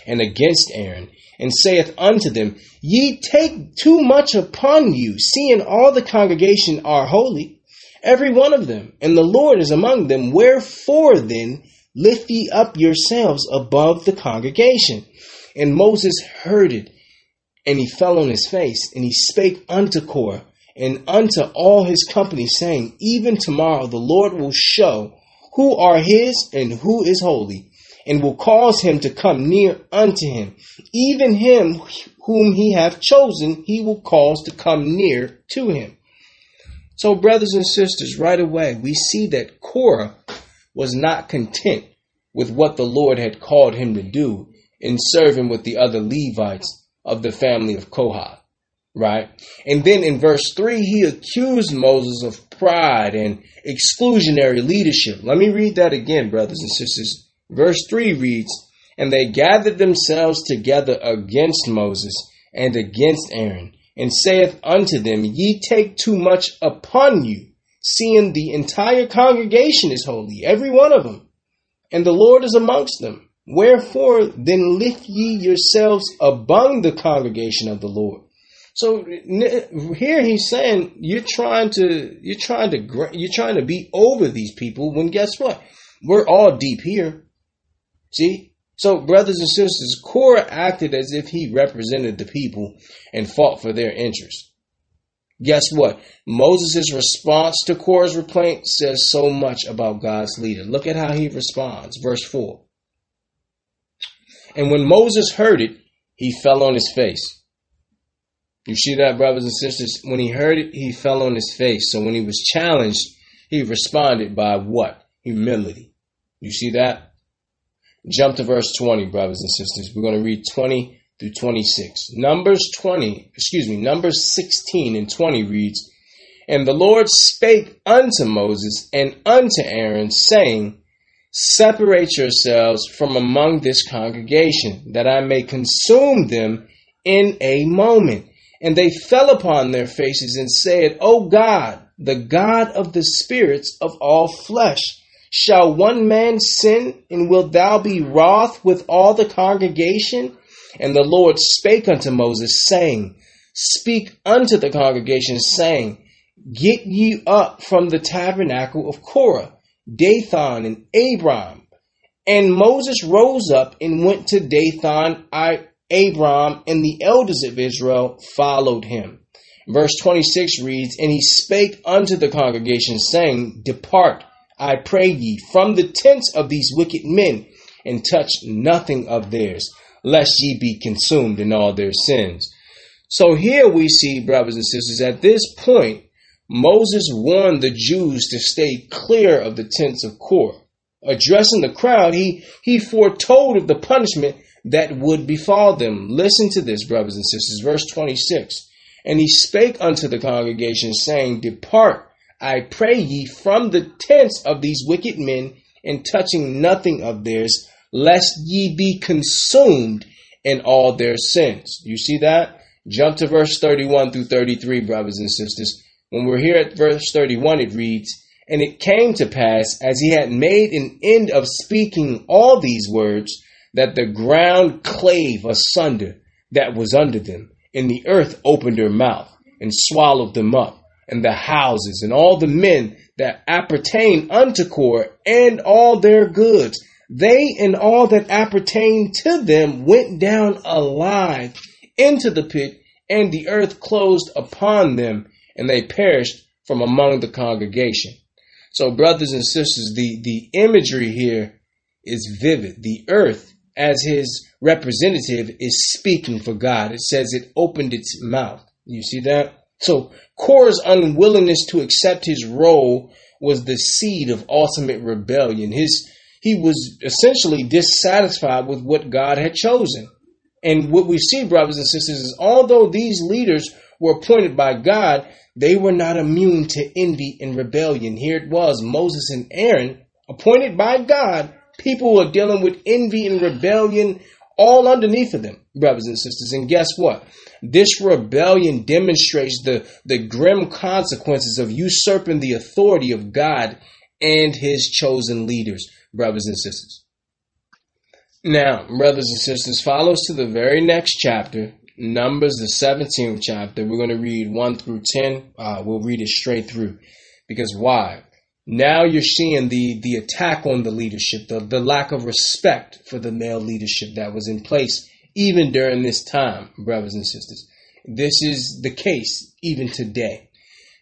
and against Aaron, and saith unto them, Ye take too much upon you, seeing all the congregation are holy, every one of them, and the Lord is among them. Wherefore then lift ye up yourselves above the congregation? And Moses heard it, and he fell on his face, and he spake unto Korah and unto all his company, saying, Even tomorrow the Lord will show who are his and who is holy, and will cause him to come near unto him. Even him whom he hath chosen, he will cause to come near to him. So, brothers and sisters, right away, we see that Korah was not content with what the Lord had called him to do in serving with the other Levites of the family of Kohath. right? And then in verse 3, he accused Moses of pride and exclusionary leadership. Let me read that again, brothers and sisters. Verse 3 reads, And they gathered themselves together against Moses and against Aaron, and saith unto them, Ye take too much upon you, seeing the entire congregation is holy, every one of them, and the Lord is amongst them. Wherefore then lift ye yourselves among the congregation of the Lord. So here he's saying you're trying to you're trying to you're trying to be over these people when guess what? We're all deep here. See? So brothers and sisters, Korah acted as if he represented the people and fought for their interests. Guess what? Moses' response to Korah's complaint says so much about God's leader. Look at how he responds. Verse 4. And when Moses heard it, he fell on his face. You see that, brothers and sisters? When he heard it, he fell on his face. So when he was challenged, he responded by what? Humility. You see that? Jump to verse 20, brothers and sisters. We're going to read 20 through 26. Numbers 20, excuse me, Numbers 16 and 20 reads, And the Lord spake unto Moses and unto Aaron, saying, Separate yourselves from among this congregation, that I may consume them in a moment. And they fell upon their faces and said, O God, the God of the spirits of all flesh, shall one man sin, and wilt thou be wroth with all the congregation? And the Lord spake unto Moses, saying, Speak unto the congregation, saying, Get ye up from the tabernacle of Korah, Dathan, and Abiram. And Moses rose up and went to Dathan, I, Abiram, and the elders of Israel followed him. Verse 26 reads, And he spake unto the congregation, saying, Depart, I pray ye, from the tents of these wicked men, and touch nothing of theirs lest ye be consumed in all their sins. So here we see, brothers and sisters, at this point, Moses warned the Jews to stay clear of the tents of Korah. Addressing the crowd, he, he foretold of the punishment that would befall them. Listen to this, brothers and sisters. Verse 26. And he spake unto the congregation, saying, Depart, I pray ye, from the tents of these wicked men, and touching nothing of theirs, lest ye be consumed in all their sins. You see that? Jump to verse 31 through 33, brothers and sisters. When we're here at verse 31, it reads, And it came to pass, as he had made an end of speaking all these words, that the ground clave asunder that was under them, and the earth opened her mouth and swallowed them up, and the houses and all the men that appertain unto Korah and all their goods they and all that appertained to them went down alive into the pit, and the earth closed upon them, and they perished from among the congregation. So, brothers and sisters, the, the imagery here is vivid. The earth, as his representative, is speaking for God. It says it opened its mouth. You see that? So, Korah's unwillingness to accept his role was the seed of ultimate rebellion. His he was essentially dissatisfied with what God had chosen. And what we see, brothers and sisters, is although these leaders were appointed by God, they were not immune to envy and rebellion. Here it was Moses and Aaron, appointed by God, people were dealing with envy and rebellion all underneath of them, brothers and sisters. And guess what? This rebellion demonstrates the, the grim consequences of usurping the authority of God and his chosen leaders brothers and sisters. Now, brothers and sisters, follows to the very next chapter, Numbers, the 17th chapter. We're going to read 1 through 10. Uh, we'll read it straight through. Because why? Now you're seeing the, the attack on the leadership, the, the lack of respect for the male leadership that was in place even during this time, brothers and sisters. This is the case even today.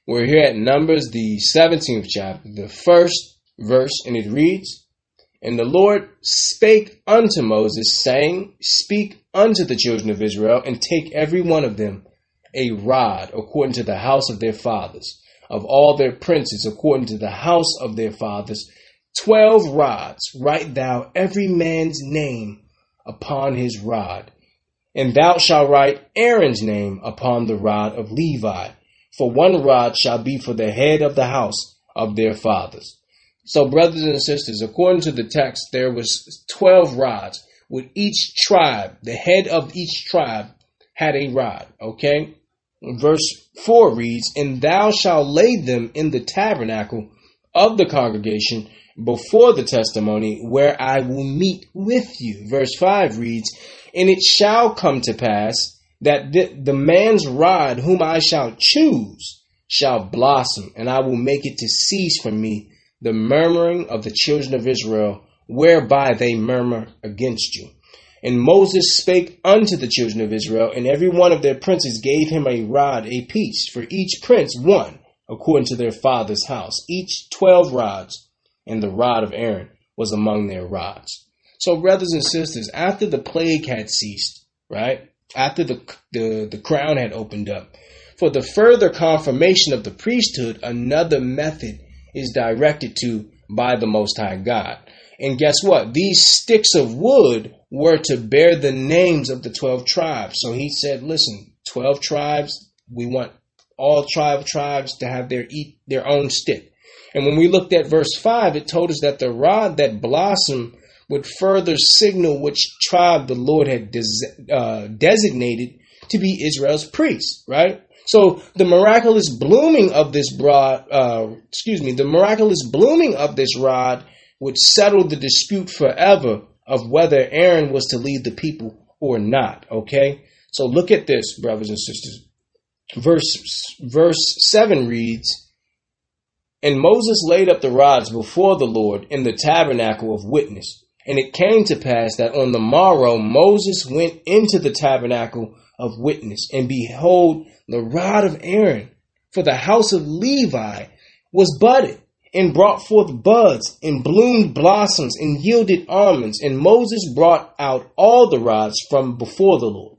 We're here at Numbers, the 17th chapter, the first verse, and it reads, and the Lord spake unto Moses, saying, Speak unto the children of Israel, and take every one of them a rod according to the house of their fathers, of all their princes according to the house of their fathers, twelve rods. Write thou every man's name upon his rod. And thou shalt write Aaron's name upon the rod of Levi, for one rod shall be for the head of the house of their fathers. So, brothers and sisters, according to the text, there was 12 rods with each tribe. The head of each tribe had a rod, okay? Verse 4 reads, And thou shalt lay them in the tabernacle of the congregation before the testimony where I will meet with you. Verse 5 reads, And it shall come to pass that the, the man's rod whom I shall choose shall blossom, and I will make it to cease from me the murmuring of the children of Israel, whereby they murmur against you. And Moses spake unto the children of Israel, and every one of their princes gave him a rod a piece, for each prince one, according to their father's house, each twelve rods, and the rod of Aaron was among their rods. So, brothers and sisters, after the plague had ceased, right? After the, the, the crown had opened up, for the further confirmation of the priesthood, another method is directed to by the Most High God. And guess what? These sticks of wood were to bear the names of the 12 tribes. So he said, listen, 12 tribes, we want all tribe tribes to have their eat their own stick. And when we looked at verse 5, it told us that the rod that blossomed would further signal which tribe the Lord had des- uh, designated to be Israel's priest, right? So the miraculous blooming of this broad, uh, excuse me, the miraculous blooming of this rod would settle the dispute forever of whether Aaron was to lead the people or not. Okay, so look at this, brothers and sisters. Verse verse seven reads, "And Moses laid up the rods before the Lord in the tabernacle of witness." And it came to pass that on the morrow Moses went into the tabernacle of witness, and behold, the rod of Aaron for the house of Levi was budded and brought forth buds and bloomed blossoms and yielded almonds. And Moses brought out all the rods from before the Lord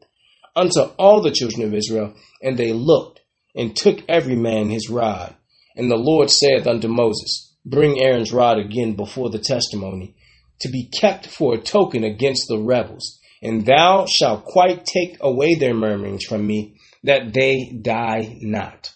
unto all the children of Israel, and they looked and took every man his rod. And the Lord saith unto Moses, Bring Aaron's rod again before the testimony, to be kept for a token against the rebels. And thou shalt quite take away their murmurings from me, that they die not.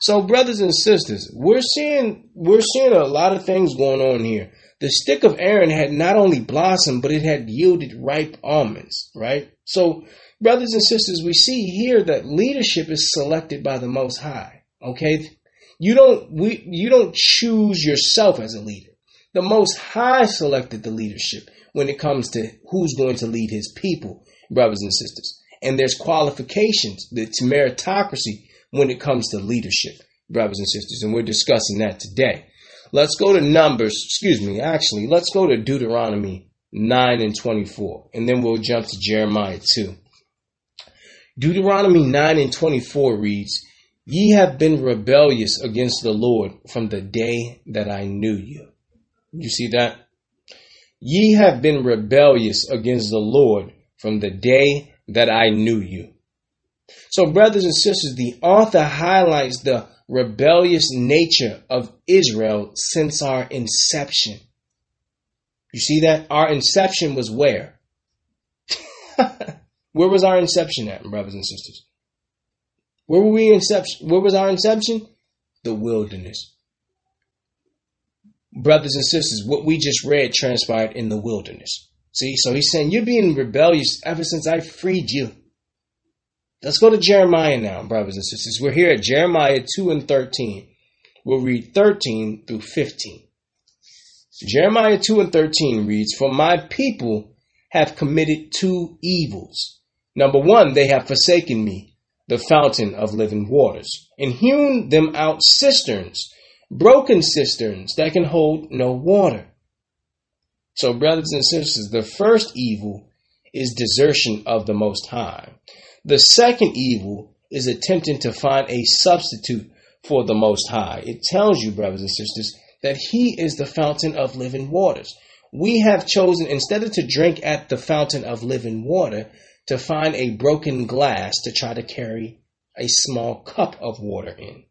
So, brothers and sisters, we're seeing we're seeing a lot of things going on here. The stick of Aaron had not only blossomed, but it had yielded ripe almonds, right? So, brothers and sisters, we see here that leadership is selected by the Most High. Okay, you don't we you don't choose yourself as a leader. The Most High selected the leadership when it comes to who's going to lead His people, brothers and sisters. And there's qualifications. It's meritocracy when it comes to leadership, brothers and sisters, and we're discussing that today. Let's go to Numbers, excuse me, actually, let's go to Deuteronomy 9 and 24, and then we'll jump to Jeremiah 2. Deuteronomy 9 and 24 reads, Ye have been rebellious against the Lord from the day that I knew you. You see that? Ye have been rebellious against the Lord from the day that I knew you. So, brothers and sisters, the author highlights the rebellious nature of Israel since our inception. You see that? Our inception was where? where was our inception at, brothers and sisters? Where were we inception? Where was our inception? The wilderness. Brothers and sisters, what we just read transpired in the wilderness. See, so he's saying you're being rebellious ever since I freed you. Let's go to Jeremiah now, brothers and sisters. We're here at Jeremiah 2 and 13. We'll read 13 through 15. Jeremiah 2 and 13 reads, For my people have committed two evils. Number one, they have forsaken me, the fountain of living waters, and hewn them out cisterns, broken cisterns that can hold no water. So, brothers and sisters, the first evil is desertion of the Most High. The second evil is attempting to find a substitute for the Most High. It tells you, brothers and sisters, that He is the fountain of living waters. We have chosen, instead of to drink at the fountain of living water, to find a broken glass to try to carry a small cup of water in.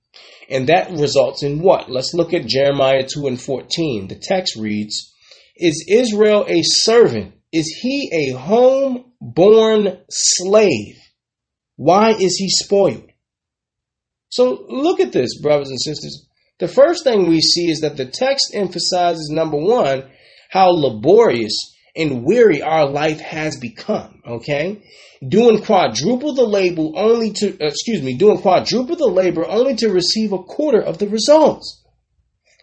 And that results in what? Let's look at Jeremiah 2 and 14. The text reads, Is Israel a servant? Is he a home born slave. Why is he spoiled? So look at this, brothers and sisters. The first thing we see is that the text emphasizes number one, how laborious and weary our life has become. Okay, doing quadruple the labor only to uh, excuse me, doing quadruple the labor only to receive a quarter of the results.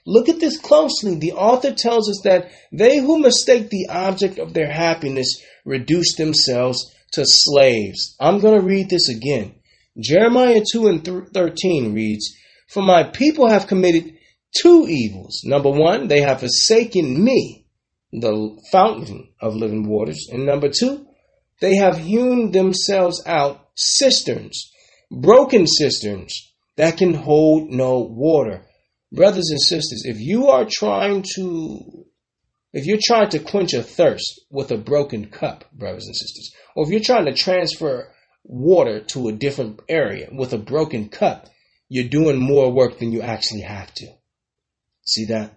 Look at this closely. The author tells us that they who mistake the object of their happiness reduce themselves to slaves. I'm going to read this again. Jeremiah 2 and 13 reads, For my people have committed two evils. Number one, they have forsaken me, the fountain of living waters. And number two, they have hewn themselves out cisterns, broken cisterns that can hold no water. Brothers and sisters, if you are trying to if you're trying to quench a thirst with a broken cup, brothers and sisters, or if you're trying to transfer water to a different area with a broken cup, you're doing more work than you actually have to. See that?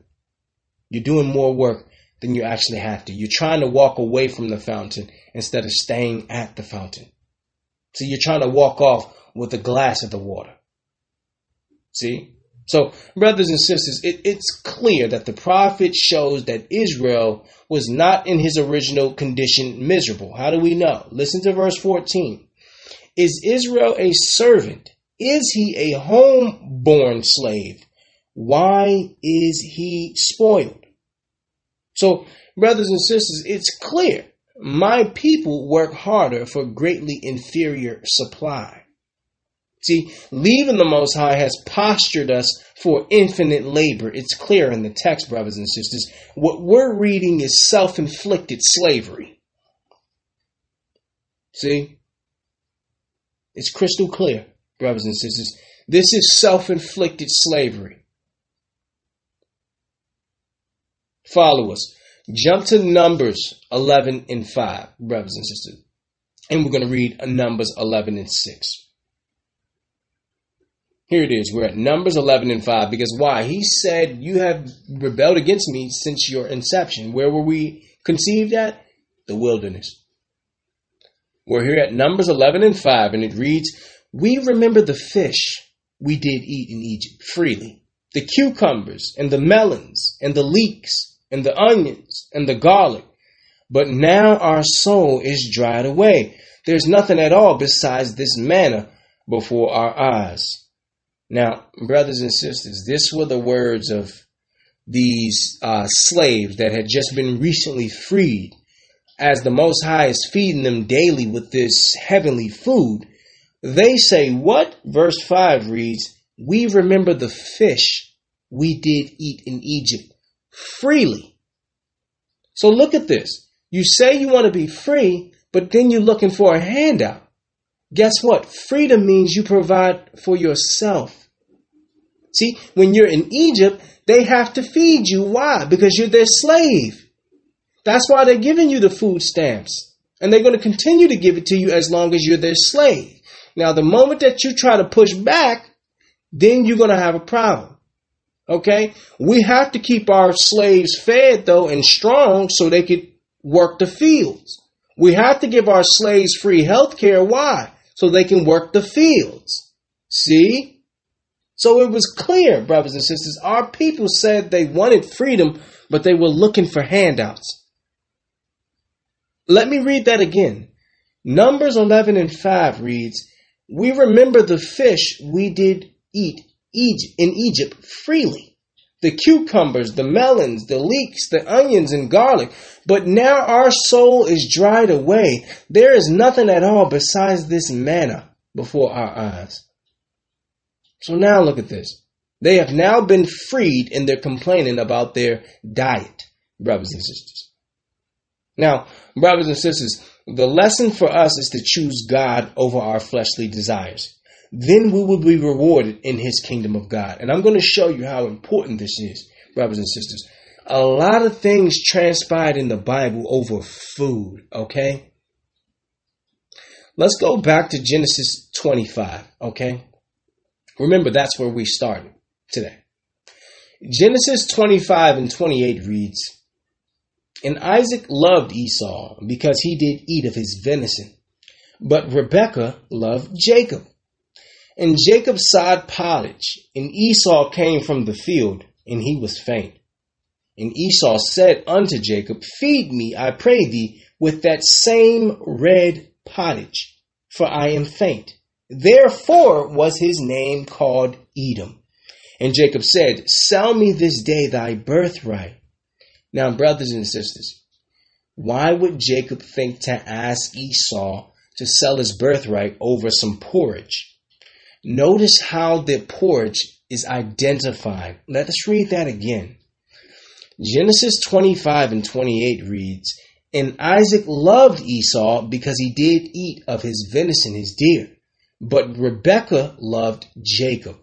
You're doing more work than you actually have to. You're trying to walk away from the fountain instead of staying at the fountain. So you're trying to walk off with a glass of the water. See? So, brothers and sisters, it, it's clear that the prophet shows that Israel was not in his original condition miserable. How do we know? Listen to verse 14. Is Israel a servant? Is he a home-born slave? Why is he spoiled? So, brothers and sisters, it's clear. My people work harder for greatly inferior supply. See, leaving the Most High has postured us for infinite labor. It's clear in the text, brothers and sisters. What we're reading is self inflicted slavery. See? It's crystal clear, brothers and sisters. This is self inflicted slavery. Follow us. Jump to Numbers 11 and 5, brothers and sisters. And we're going to read Numbers 11 and 6. Here it is. We're at Numbers 11 and 5 because why? He said, You have rebelled against me since your inception. Where were we conceived at? The wilderness. We're here at Numbers 11 and 5, and it reads, We remember the fish we did eat in Egypt freely, the cucumbers and the melons and the leeks and the onions and the garlic. But now our soul is dried away. There's nothing at all besides this manna before our eyes. Now, brothers and sisters, this were the words of these uh, slaves that had just been recently freed. As the Most High is feeding them daily with this heavenly food, they say, What? Verse 5 reads, We remember the fish we did eat in Egypt freely. So look at this. You say you want to be free, but then you're looking for a handout. Guess what? Freedom means you provide for yourself. See, when you're in Egypt, they have to feed you. Why? Because you're their slave. That's why they're giving you the food stamps. And they're going to continue to give it to you as long as you're their slave. Now, the moment that you try to push back, then you're going to have a problem. Okay? We have to keep our slaves fed, though, and strong so they could work the fields. We have to give our slaves free health care. Why? so they can work the fields. See? So it was clear, brothers and sisters, our people said they wanted freedom, but they were looking for handouts. Let me read that again. Numbers 11 and 5 reads, We remember the fish we did eat in Egypt freely the cucumbers, the melons, the leeks, the onions, and garlic. But now our soul is dried away. There is nothing at all besides this manna before our eyes. So now look at this. They have now been freed and they're complaining about their diet, brothers and sisters. Now, brothers and sisters, the lesson for us is to choose God over our fleshly desires then we will be rewarded in his kingdom of God. And I'm going to show you how important this is, brothers and sisters. A lot of things transpired in the Bible over food, okay? Let's go back to Genesis 25, okay? Remember, that's where we started today. Genesis 25 and 28 reads, And Isaac loved Esau because he did eat of his venison. But Rebekah loved Jacob. And Jacob sod pottage, and Esau came from the field, and he was faint. And Esau said unto Jacob, Feed me, I pray thee, with that same red pottage, for I am faint. Therefore was his name called Edom. And Jacob said, Sell me this day thy birthright. Now, brothers and sisters, why would Jacob think to ask Esau to sell his birthright over some porridge? Notice how the porch is identified. Let us read that again. Genesis 25 and 28 reads, And Isaac loved Esau because he did eat of his venison, his deer. But Rebekah loved Jacob.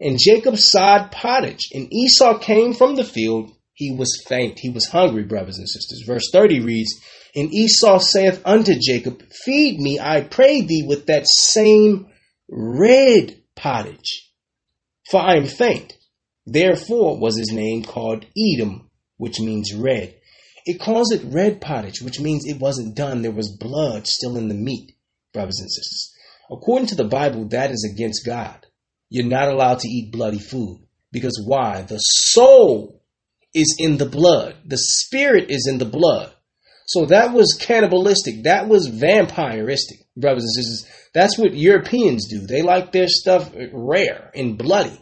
And Jacob sod pottage, and Esau came from the field. He was faint, he was hungry, brothers and sisters. Verse 30 reads, And Esau saith unto Jacob, Feed me, I pray thee, with that same red pottage, for I am faint. Therefore was his name called Edom, which means red. It calls it red pottage, which means it wasn't done. There was blood still in the meat, brothers and sisters. According to the Bible, that is against God. You're not allowed to eat bloody food. Because why? The soul is in the blood, the spirit is in the blood. So that was cannibalistic. That was vampiristic, brothers and sisters. That's what Europeans do. They like their stuff rare and bloody.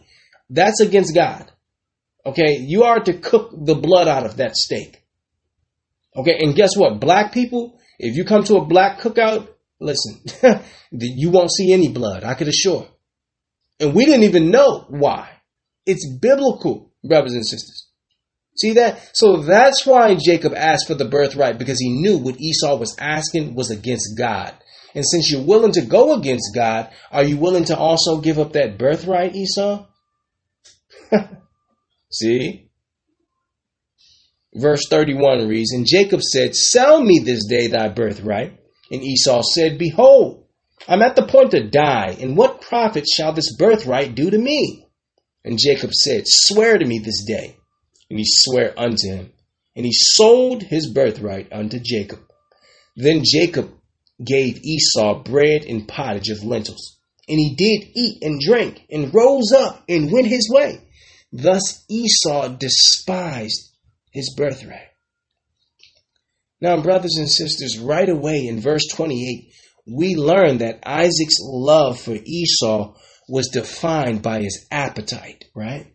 That's against God. Okay, you are to cook the blood out of that steak. Okay, and guess what? Black people, if you come to a black cookout, listen, you won't see any blood, I could assure. And we didn't even know why. It's biblical, brothers and sisters. See that? So that's why Jacob asked for the birthright because he knew what Esau was asking was against God. And since you're willing to go against God, are you willing to also give up that birthright, Esau? See? Verse 31 reads, And Jacob said, Sell me this day thy birthright. And Esau said, Behold, I'm at the point to die, and what profit shall this birthright do to me? And Jacob said, Swear to me this day. And he sware unto him. And he sold his birthright unto Jacob. Then Jacob gave Esau bread and pottage of lentils. And he did eat and drink, and rose up and went his way. Thus Esau despised his birthright. Now, brothers and sisters, right away in verse 28, we learn that Isaac's love for Esau was defined by his appetite, right?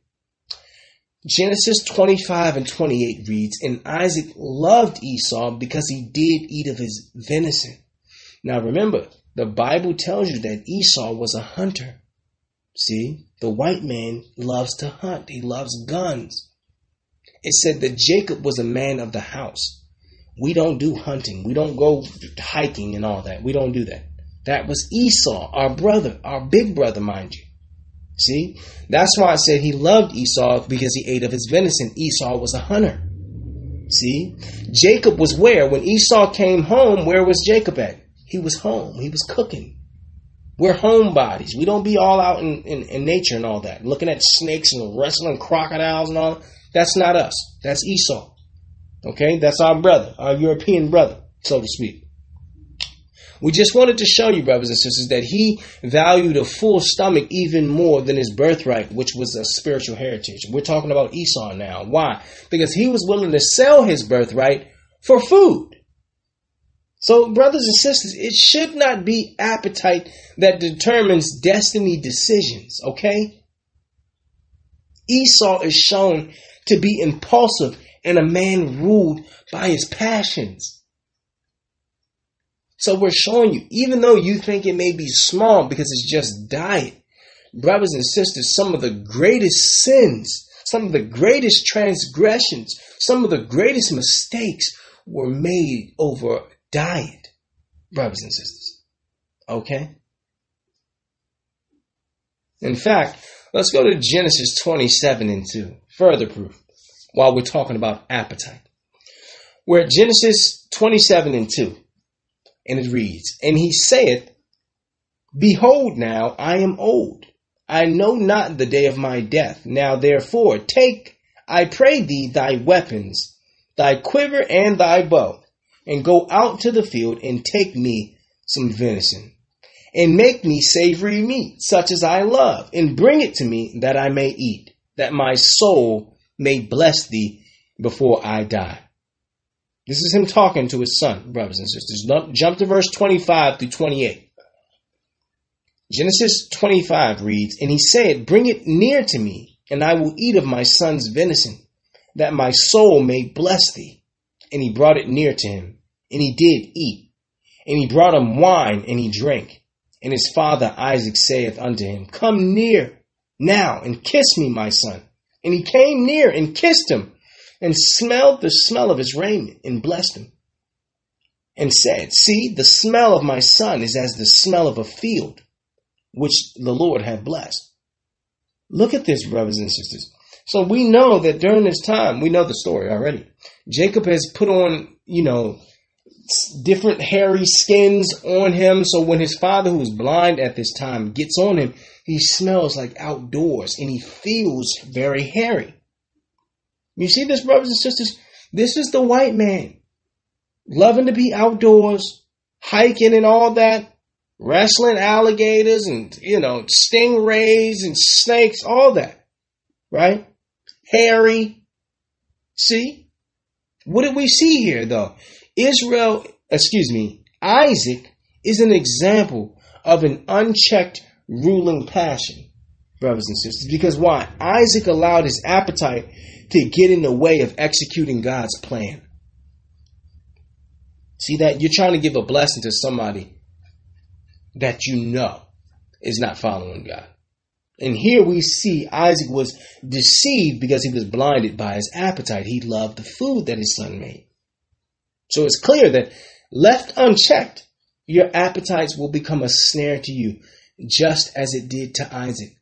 Genesis 25 and 28 reads, And Isaac loved Esau because he did eat of his venison. Now remember, the Bible tells you that Esau was a hunter. See, the white man loves to hunt, he loves guns. It said that Jacob was a man of the house. We don't do hunting. We don't go hiking and all that. We don't do that. That was Esau, our brother, our big brother, mind you. See? That's why I said he loved Esau because he ate of his venison. Esau was a hunter. See? Jacob was where? When Esau came home, where was Jacob at? He was home. He was cooking. We're homebodies. We don't be all out in, in, in nature and all that, looking at snakes and wrestling crocodiles and all. That's not us. That's Esau. Okay, that's our brother, our European brother, so to speak. We just wanted to show you, brothers and sisters, that he valued a full stomach even more than his birthright, which was a spiritual heritage. We're talking about Esau now. Why? Because he was willing to sell his birthright for food. So, brothers and sisters, it should not be appetite that determines destiny decisions, okay? Esau is shown to be impulsive and a man ruled by his passions. So we're showing you, even though you think it may be small because it's just diet, brothers and sisters, some of the greatest sins, some of the greatest transgressions, some of the greatest mistakes were made over diet, brothers and sisters. Okay? In fact, let's go to Genesis 27 and 2. Further proof while we're talking about appetite. We're Genesis 27 and 2, and it reads, And he saith, Behold, now I am old. I know not the day of my death. Now therefore, take, I pray thee, thy weapons, thy quiver and thy bow, and go out to the field and take me some venison, and make me savory meat, such as I love, and bring it to me that I may eat, that my soul may bless thee before I die. This is him talking to his son, brothers and sisters. Jump to verse 25 through 28. Genesis 25 reads, And he said, Bring it near to me, and I will eat of my son's venison, that my soul may bless thee. And he brought it near to him, and he did eat. And he brought him wine, and he drank. And his father Isaac saith unto him, Come near now, and kiss me, my son. And he came near and kissed him and smelled the smell of his raiment and blessed him and said, See, the smell of my son is as the smell of a field which the Lord hath blessed. Look at this, brothers and sisters. So we know that during this time, we know the story already. Jacob has put on, you know, different hairy skins on him. So when his father, who is blind at this time, gets on him, he smells like outdoors and he feels very hairy. You see this, brothers and sisters? This is the white man loving to be outdoors, hiking and all that, wrestling alligators and, you know, stingrays and snakes, all that, right? Hairy. See? What did we see here, though? Israel, excuse me, Isaac is an example of an unchecked ruling passion, brothers and sisters. Because why? Isaac allowed his appetite to get in the way of executing God's plan. See that? You're trying to give a blessing to somebody that you know is not following God. And here we see Isaac was deceived because he was blinded by his appetite. He loved the food that his son made. So it's clear that left unchecked, your appetites will become a snare to you, just as it did to Isaac.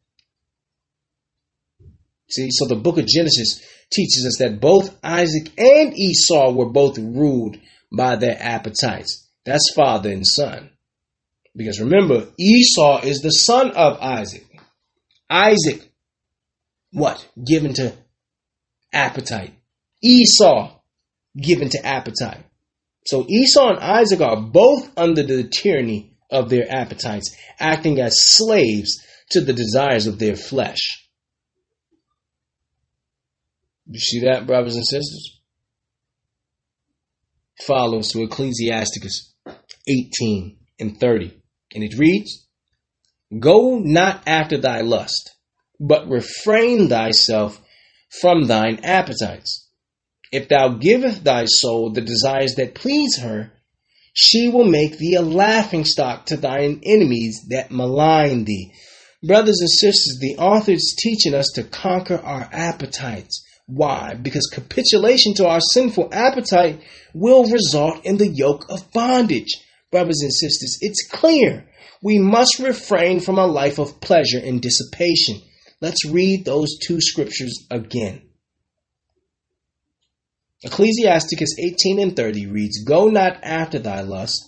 See, so the book of Genesis teaches us that both Isaac and Esau were both ruled by their appetites. That's father and son. Because remember, Esau is the son of Isaac. Isaac, what? Given to appetite. Esau, given to appetite. So Esau and Isaac are both under the tyranny of their appetites, acting as slaves to the desires of their flesh. You see that, brothers and sisters? Follows to Ecclesiasticus 18 and 30. And it reads, Go not after thy lust, but refrain thyself from thine appetites. If thou givest thy soul the desires that please her, she will make thee a laughing stock to thine enemies that malign thee. Brothers and sisters, the author is teaching us to conquer our appetites why? Because capitulation to our sinful appetite will result in the yoke of bondage. Brothers and sisters, it's clear. We must refrain from a life of pleasure and dissipation. Let's read those two scriptures again. Ecclesiasticus 18 and 30 reads, Go not after thy lust,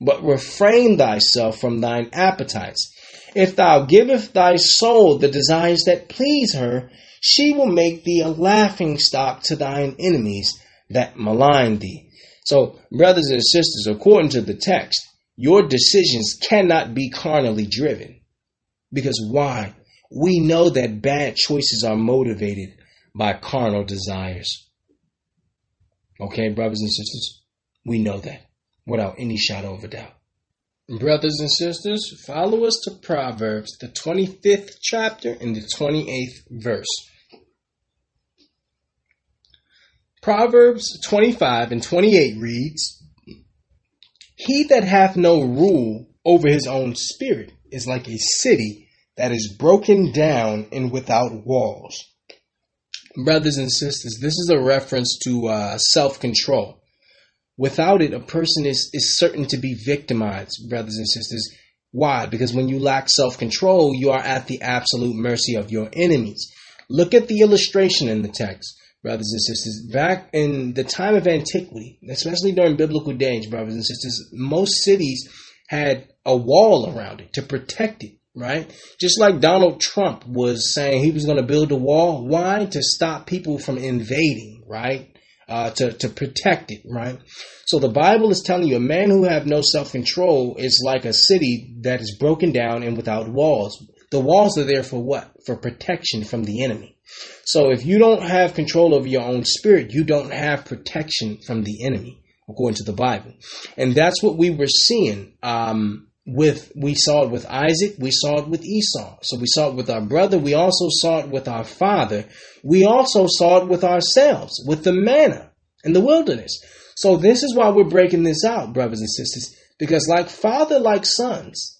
but refrain thyself from thine appetites. If thou givest thy soul the desires that please her, she will make thee a laughing stock to thine enemies that malign thee. So, brothers and sisters, according to the text, your decisions cannot be carnally driven. Because why? We know that bad choices are motivated by carnal desires. Okay, brothers and sisters? We know that without any shadow of a doubt. Brothers and sisters, follow us to Proverbs, the 25th chapter and the 28th verse. Proverbs 25 and 28 reads, He that hath no rule over his own spirit is like a city that is broken down and without walls. Brothers and sisters, this is a reference to uh, self control. Without it, a person is, is certain to be victimized, brothers and sisters. Why? Because when you lack self control, you are at the absolute mercy of your enemies. Look at the illustration in the text brothers and sisters, back in the time of antiquity, especially during biblical days, brothers and sisters, most cities had a wall around it to protect it, right? Just like Donald Trump was saying he was going to build a wall. Why? To stop people from invading, right? uh, to, to protect it, right? So the Bible is telling you a man who have no self-control is like a city that is broken down and without walls. The walls are there for what? For protection from the enemy. So if you don't have control over your own spirit, you don't have protection from the enemy, according to the Bible. And that's what we were seeing. Um, with we saw it with Isaac, we saw it with Esau. So we saw it with our brother, we also saw it with our father. We also saw it with ourselves, with the manna in the wilderness. So this is why we're breaking this out, brothers and sisters, because like father, like sons.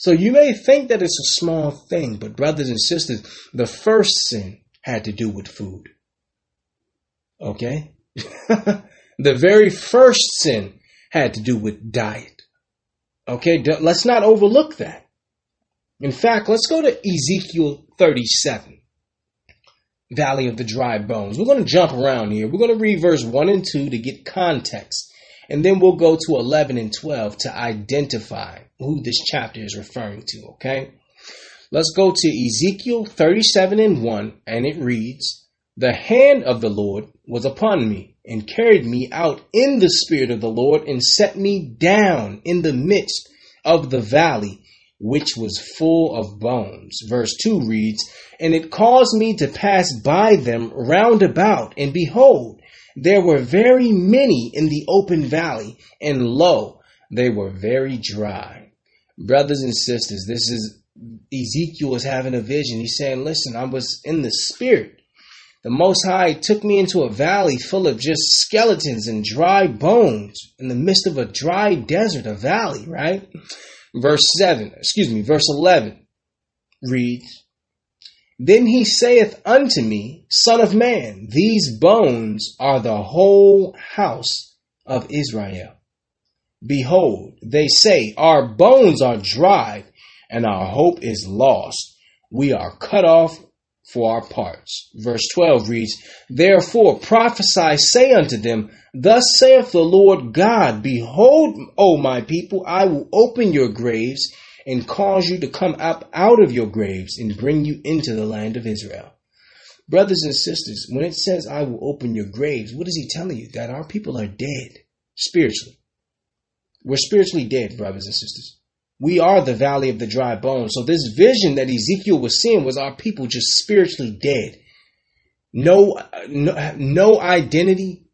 So you may think that it's a small thing, but brothers and sisters, the first sin had to do with food. Okay? the very first sin had to do with diet. Okay, let's not overlook that. In fact, let's go to Ezekiel 37, Valley of the Dry Bones. We're going to jump around here. We're going to read verse 1 and 2 to get context. And then we'll go to 11 and 12 to identify who this chapter is referring to, okay? Let's go to Ezekiel 37 and 1, and it reads, The hand of the Lord was upon me and carried me out in the spirit of the Lord and set me down in the midst of the valley, which was full of bones. Verse 2 reads, And it caused me to pass by them round about, and behold, there were very many in the open valley, and lo, they were very dry. Brothers and sisters, this is Ezekiel is having a vision. He's saying, Listen, I was in the spirit the Most High took me into a valley full of just skeletons and dry bones in the midst of a dry desert, a valley, right? Verse 7, excuse me, verse 11 reads, Then he saith unto me, Son of man, these bones are the whole house of Israel. Behold, they say, Our bones are dried, and our hope is lost. We are cut off for our parts. Verse 12 reads, Therefore prophesy, say unto them, Thus saith the Lord God, Behold, O my people, I will open your graves and cause you to come up out of your graves and bring you into the land of Israel. Brothers and sisters, when it says, I will open your graves, what is he telling you? That our people are dead spiritually. We're spiritually dead, brothers and sisters. We are the valley of the dry bones. So this vision that Ezekiel was seeing was our people just spiritually dead. No, no, no identity,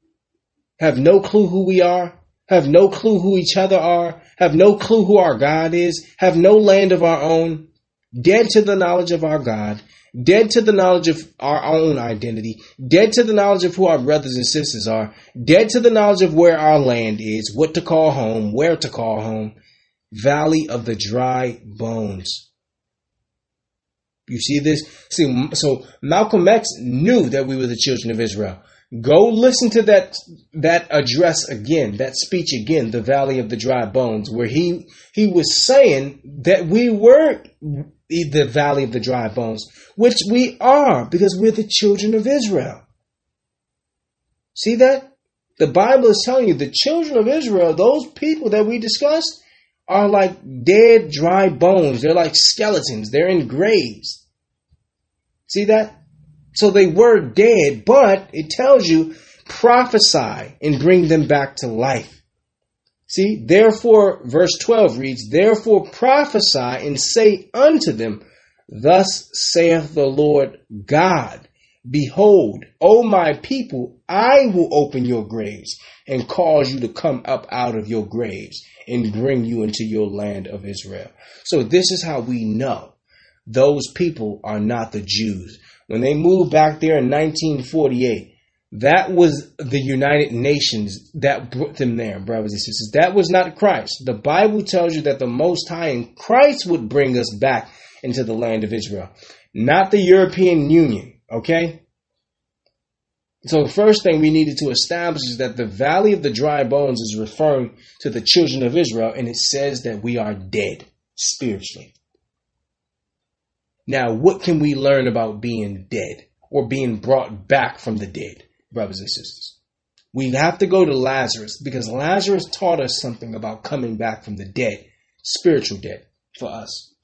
have no clue who we are, have no clue who each other are, have no clue who our God is, have no land of our own, dead to the knowledge of our God, dead to the knowledge of our own identity, dead to the knowledge of who our brothers and sisters are, dead to the knowledge of where our land is, what to call home, where to call home, valley of the dry bones. You see this? See, so Malcolm X knew that we were the children of Israel. Go listen to that that address again, that speech again, the valley of the dry bones, where he he was saying that we were the valley of the dry bones, which we are because we're the children of Israel. See that? The Bible is telling you the children of Israel, those people that we discussed, are like dead, dry bones. They're like skeletons. They're in graves. See that? So they were dead, but it tells you prophesy and bring them back to life. See, therefore, verse 12 reads, Therefore prophesy and say unto them, Thus saith the Lord God, Behold, O my people, I will open your graves and cause you to come up out of your graves and bring you into your land of Israel. So this is how we know those people are not the Jews. When they moved back there in 1948, that was the United Nations that brought them there, brothers and sisters. That was not Christ. The Bible tells you that the Most High in Christ would bring us back into the land of Israel, not the European Union, okay? So the first thing we needed to establish is that the valley of the dry bones is referring to the children of Israel, and it says that we are dead spiritually. Now, what can we learn about being dead or being brought back from the dead, brothers and sisters? We have to go to Lazarus because Lazarus taught us something about coming back from the dead, spiritual dead for us.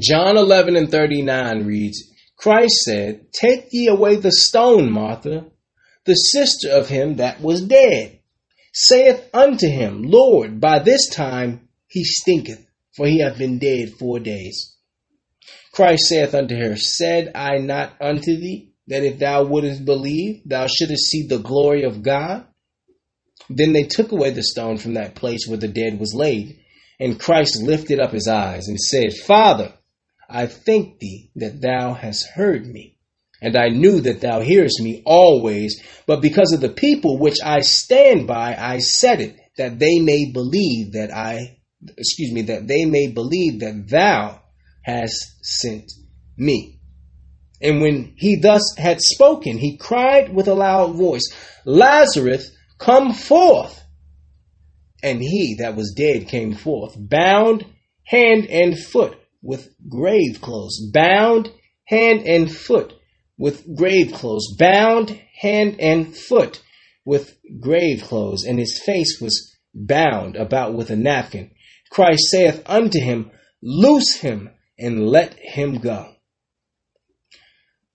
John 11 and 39 reads, Christ said, Take ye away the stone, Martha, the sister of him that was dead, saith unto him, Lord, by this time he stinketh, for he hath been dead four days. Christ saith unto her, Said I not unto thee that if thou wouldest believe, thou shouldest see the glory of God? Then they took away the stone from that place where the dead was laid. And Christ lifted up his eyes and said, Father, I thank thee that thou hast heard me. And I knew that thou hearest me always, but because of the people which I stand by, I said it, that they may believe that I, excuse me, that they may believe that thou hast sent me. And when he thus had spoken, he cried with a loud voice, Lazarus, come forth. And he that was dead came forth, bound hand and foot with grave clothes, bound hand and foot with grave clothes, bound hand and foot with grave clothes, and his face was bound about with a napkin. Christ saith unto him, Loose him and let him go.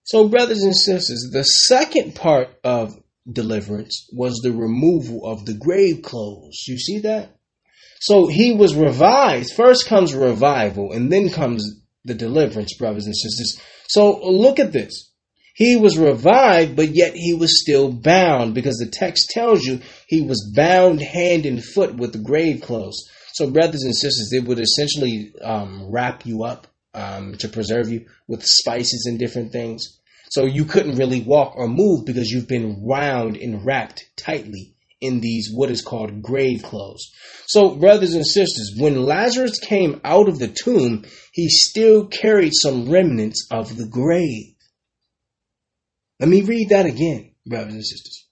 So, brothers and sisters, the second part of deliverance was the removal of the grave clothes. You see that? So he was revived. First comes revival, and then comes the deliverance, brothers and sisters. So look at this. He was revived, but yet he was still bound because the text tells you he was bound hand and foot with the grave clothes. So, brothers and sisters, it would essentially um, wrap you up um, to preserve you with spices and different things. So you couldn't really walk or move because you've been wound and wrapped tightly in these what is called grave clothes. So, brothers and sisters, when Lazarus came out of the tomb, he still carried some remnants of the grave. Let me read that again, brothers and sisters.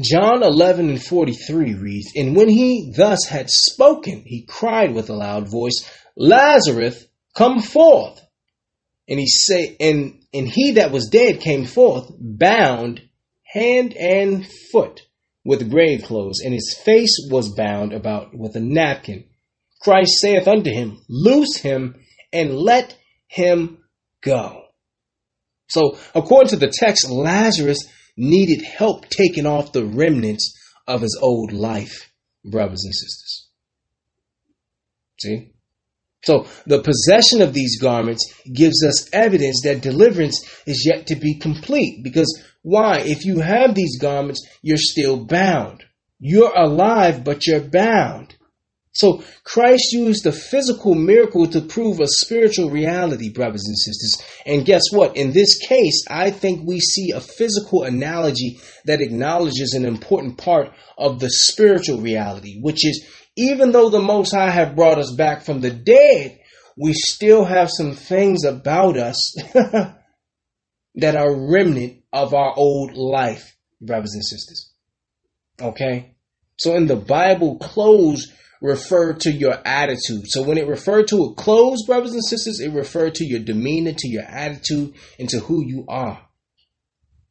John 11 and 43 reads, And when he thus had spoken, he cried with a loud voice, Lazarus, come forth. And he say, and, and he that was dead came forth, bound hand and foot with grave clothes, and his face was bound about with a napkin. Christ saith unto him, Loose him and let him go. So, according to the text, Lazarus needed help taking off the remnants of his old life, brothers and sisters. See? So the possession of these garments gives us evidence that deliverance is yet to be complete. Because why? If you have these garments, you're still bound. You're alive, but you're bound. So Christ used the physical miracle to prove a spiritual reality, brothers and sisters. And guess what? In this case, I think we see a physical analogy that acknowledges an important part of the spiritual reality, which is even though the Most High have brought us back from the dead, we still have some things about us that are remnant of our old life, brothers and sisters. Okay? So in the Bible, clothes refer to your attitude. So when it referred to a clothes, brothers and sisters, it referred to your demeanor, to your attitude, and to who you are.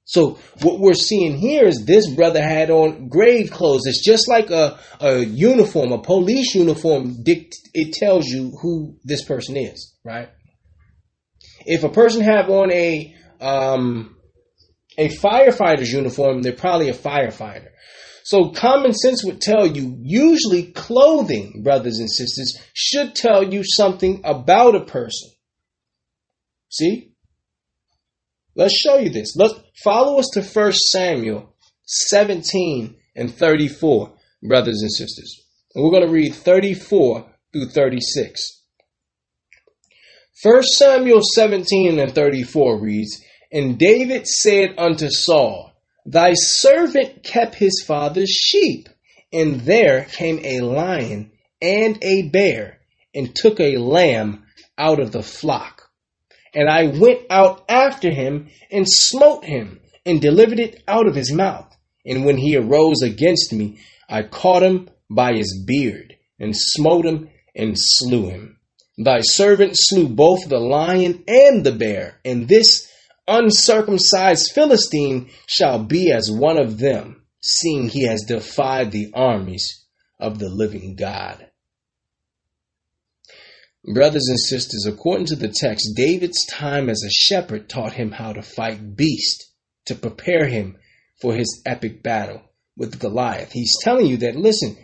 So what we're seeing here is this brother had on grave clothes. It's just like a, a uniform, a police uniform. It tells you who this person is, right? If a person have on a um, a firefighter's uniform, they're probably a firefighter. So common sense would tell you, usually clothing, brothers and sisters, should tell you something about a person. See? Let's show you this. Let's follow us to 1 Samuel 17 and 34, brothers and sisters. And we're going to read 34 through 36. 1 Samuel 17 and 34 reads, And David said unto Saul, Thy servant kept his father's sheep, and there came a lion and a bear, and took a lamb out of the flock and I went out after him and smote him and delivered it out of his mouth. And when he arose against me, I caught him by his beard and smote him and slew him. Thy servant slew both the lion and the bear, and this uncircumcised Philistine shall be as one of them, seeing he has defied the armies of the living God. Brothers and sisters, according to the text, David's time as a shepherd taught him how to fight beasts to prepare him for his epic battle with Goliath. He's telling you that, listen,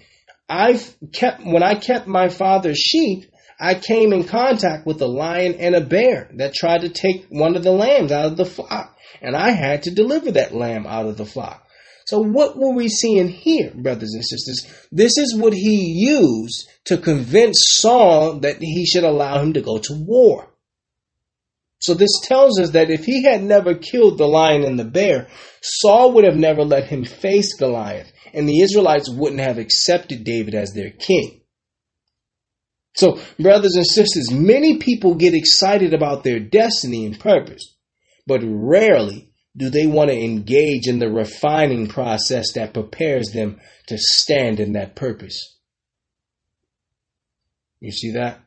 I've kept, when I kept my father's sheep, I came in contact with a lion and a bear that tried to take one of the lambs out of the flock. And I had to deliver that lamb out of the flock. So what were we seeing here, brothers and sisters? This is what he used to convince Saul that he should allow him to go to war. So this tells us that if he had never killed the lion and the bear, Saul would have never let him face Goliath, and the Israelites wouldn't have accepted David as their king. So, brothers and sisters, many people get excited about their destiny and purpose, but rarely do they want to engage in the refining process that prepares them to stand in that purpose. You see that?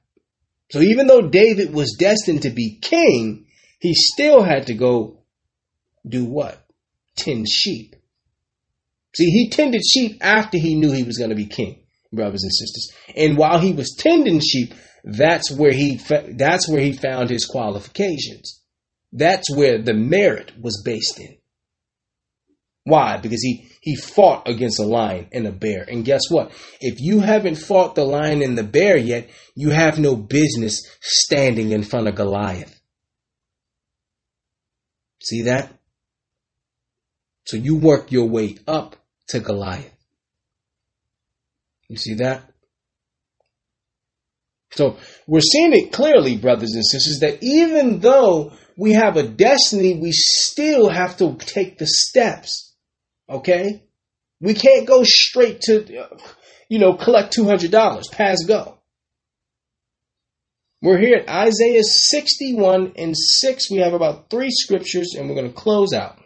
So even though David was destined to be king, he still had to go do what? Tend sheep. See, he tended sheep after he knew he was going to be king, brothers and sisters. And while he was tending sheep, that's where he that's where he found his qualifications. That's where the merit was based in. Why? Because he, he fought against a lion and a bear. And guess what? If you haven't fought the lion and the bear yet, you have no business standing in front of Goliath. See that? So you work your way up to Goliath. You see that? So we're seeing it clearly, brothers and sisters, that even though we have a destiny, we still have to take the steps Okay? We can't go straight to, uh, you know, collect $200, pass go. We're here at Isaiah 61 and 6. We have about three scriptures and we're going to close out.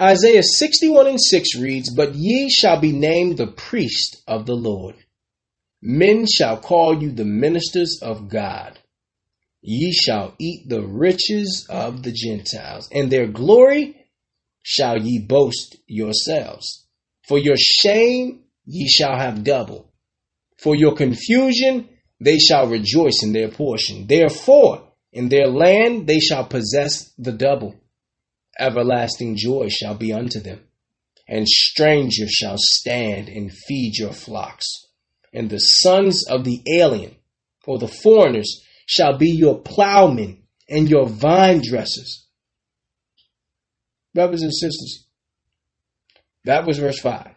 Isaiah 61 and 6 reads, But ye shall be named the priest of the Lord. Men shall call you the ministers of God. Ye shall eat the riches of the Gentiles, and their glory shall ye boast yourselves. For your shame ye shall have double. For your confusion they shall rejoice in their portion. Therefore, in their land they shall possess the double. Everlasting joy shall be unto them. And strangers shall stand and feed your flocks. And the sons of the alien, or the foreigners, shall be your plowmen and your vine dressers brothers and sisters. That was verse 5.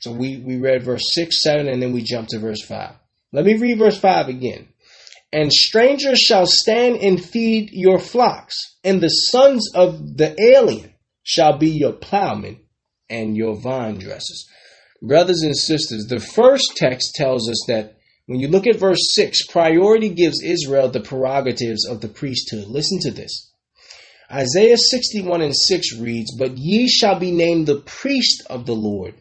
So we, we read verse 6, 7, and then we jumped to verse 5. Let me read verse 5 again. And strangers shall stand and feed your flocks, and the sons of the alien shall be your plowmen and your vine dressers. Brothers and sisters, the first text tells us that when you look at verse 6, priority gives Israel the prerogatives of the priesthood. Listen to this. Isaiah 61 and 6 reads, But ye shall be named the priest of the Lord.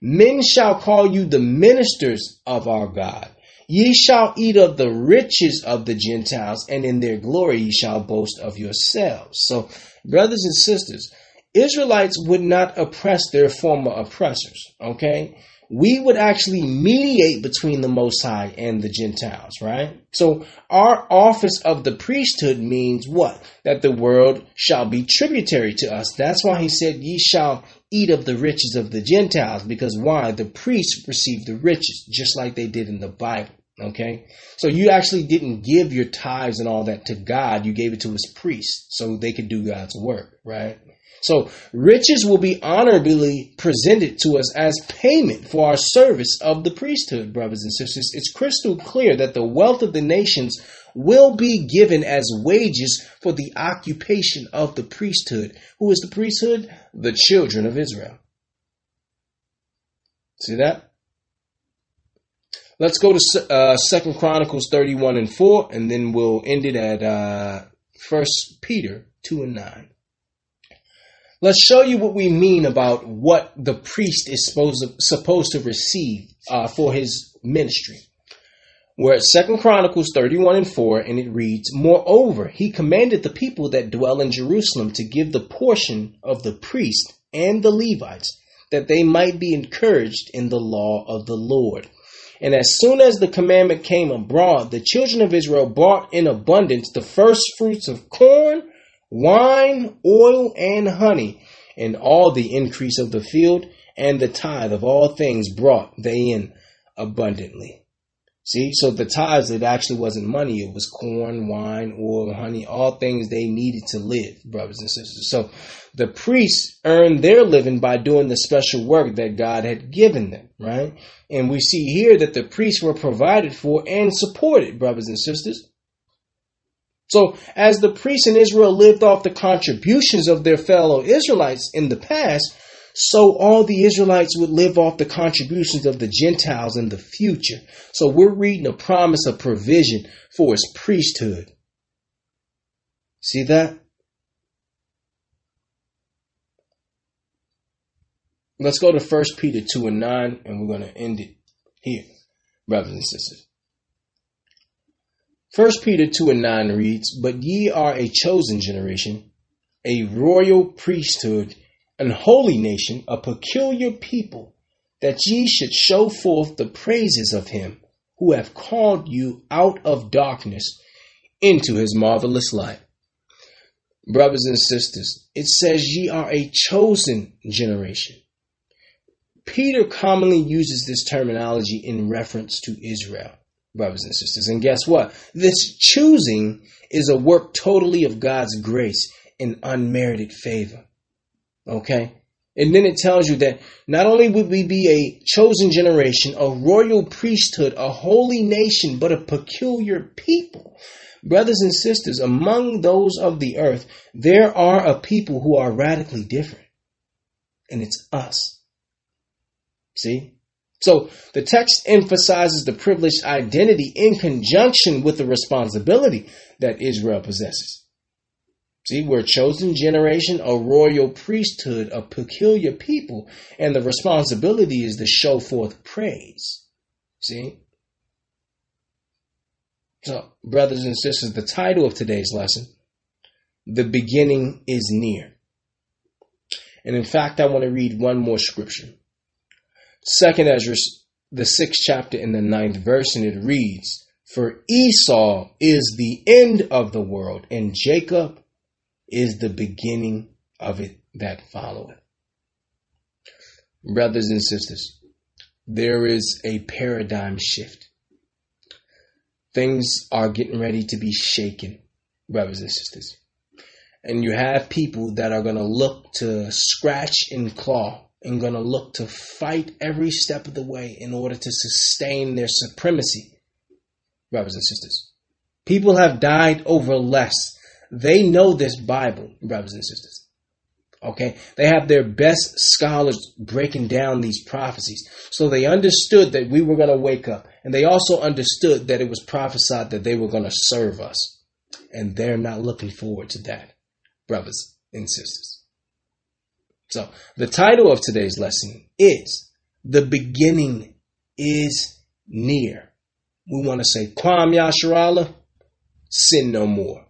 Men shall call you the ministers of our God. Ye shall eat of the riches of the Gentiles, and in their glory ye shall boast of yourselves. So, brothers and sisters, Israelites would not oppress their former oppressors, okay? We would actually mediate between the Most High and the Gentiles, right? So our office of the priesthood means what? That the world shall be tributary to us. That's why he said, Ye shall eat of the riches of the Gentiles, because why? The priests received the riches, just like they did in the Bible. Okay? So you actually didn't give your tithes and all that to God, you gave it to his priests so they could do God's work, right? So riches will be honorably presented to us as payment for our service of the priesthood, brothers and sisters. It's crystal clear that the wealth of the nations will be given as wages for the occupation of the priesthood. Who is the priesthood? The children of Israel. See that? Let's go to uh, Second Chronicles 31 and 4, and then we'll end it at uh, First Peter 2 and 9. Let's show you what we mean about what the priest is supposed to, supposed to receive uh, for his ministry. We're at Second Chronicles 31 and 4, and it reads, Moreover, he commanded the people that dwell in Jerusalem to give the portion of the priest and the Levites, that they might be encouraged in the law of the Lord And as soon as the commandment came abroad, the children of Israel brought in abundance the first fruits of corn, wine, oil, and honey, and all the increase of the field, and the tithe of all things brought they in abundantly. See, so the tithes, it actually wasn't money. It was corn, wine, oil, honey, all things they needed to live, brothers and sisters. So the priests earned their living by doing the special work that God had given them, right? And we see here that the priests were provided for and supported, brothers and sisters. So as the priests in Israel lived off the contributions of their fellow Israelites in the past, so all the Israelites would live off the contributions of the Gentiles in the future. So we're reading a promise of provision for his priesthood. See that? Let's go to 1 Peter 2 and 9, and we're going to end it here, brothers and sisters. 1 Peter 2 and 9 reads, But ye are a chosen generation, a royal priesthood, an holy nation, a peculiar people, that ye should show forth the praises of him who have called you out of darkness into his marvelous light. Brothers and sisters, it says ye are a chosen generation. Peter commonly uses this terminology in reference to Israel, brothers and sisters. And guess what? This choosing is a work totally of God's grace and unmerited favor. Okay? And then it tells you that not only would we be a chosen generation, a royal priesthood, a holy nation, but a peculiar people. Brothers and sisters, among those of the earth, there are a people who are radically different. And it's us. See? So the text emphasizes the privileged identity in conjunction with the responsibility that Israel possesses. See, we're a chosen generation, a royal priesthood, a peculiar people, and the responsibility is to show forth praise. See? So, brothers and sisters, the title of today's lesson, The Beginning is Near. And in fact, I want to read one more scripture. Second Ezra, the sixth chapter in the ninth verse, and it reads, For Esau is the end of the world, and Jacob is the beginning of it that followeth. Brothers and sisters, there is a paradigm shift. Things are getting ready to be shaken, brothers and sisters. And you have people that are going to look to scratch and claw and going to look to fight every step of the way in order to sustain their supremacy, brothers and sisters. People have died over less they know this Bible, brothers and sisters. Okay? They have their best scholars breaking down these prophecies. So they understood that we were going to wake up. And they also understood that it was prophesied that they were going to serve us. And they're not looking forward to that, brothers and sisters. So the title of today's lesson is The Beginning is Near. We want to say, Kwam Yasharala, sin no more.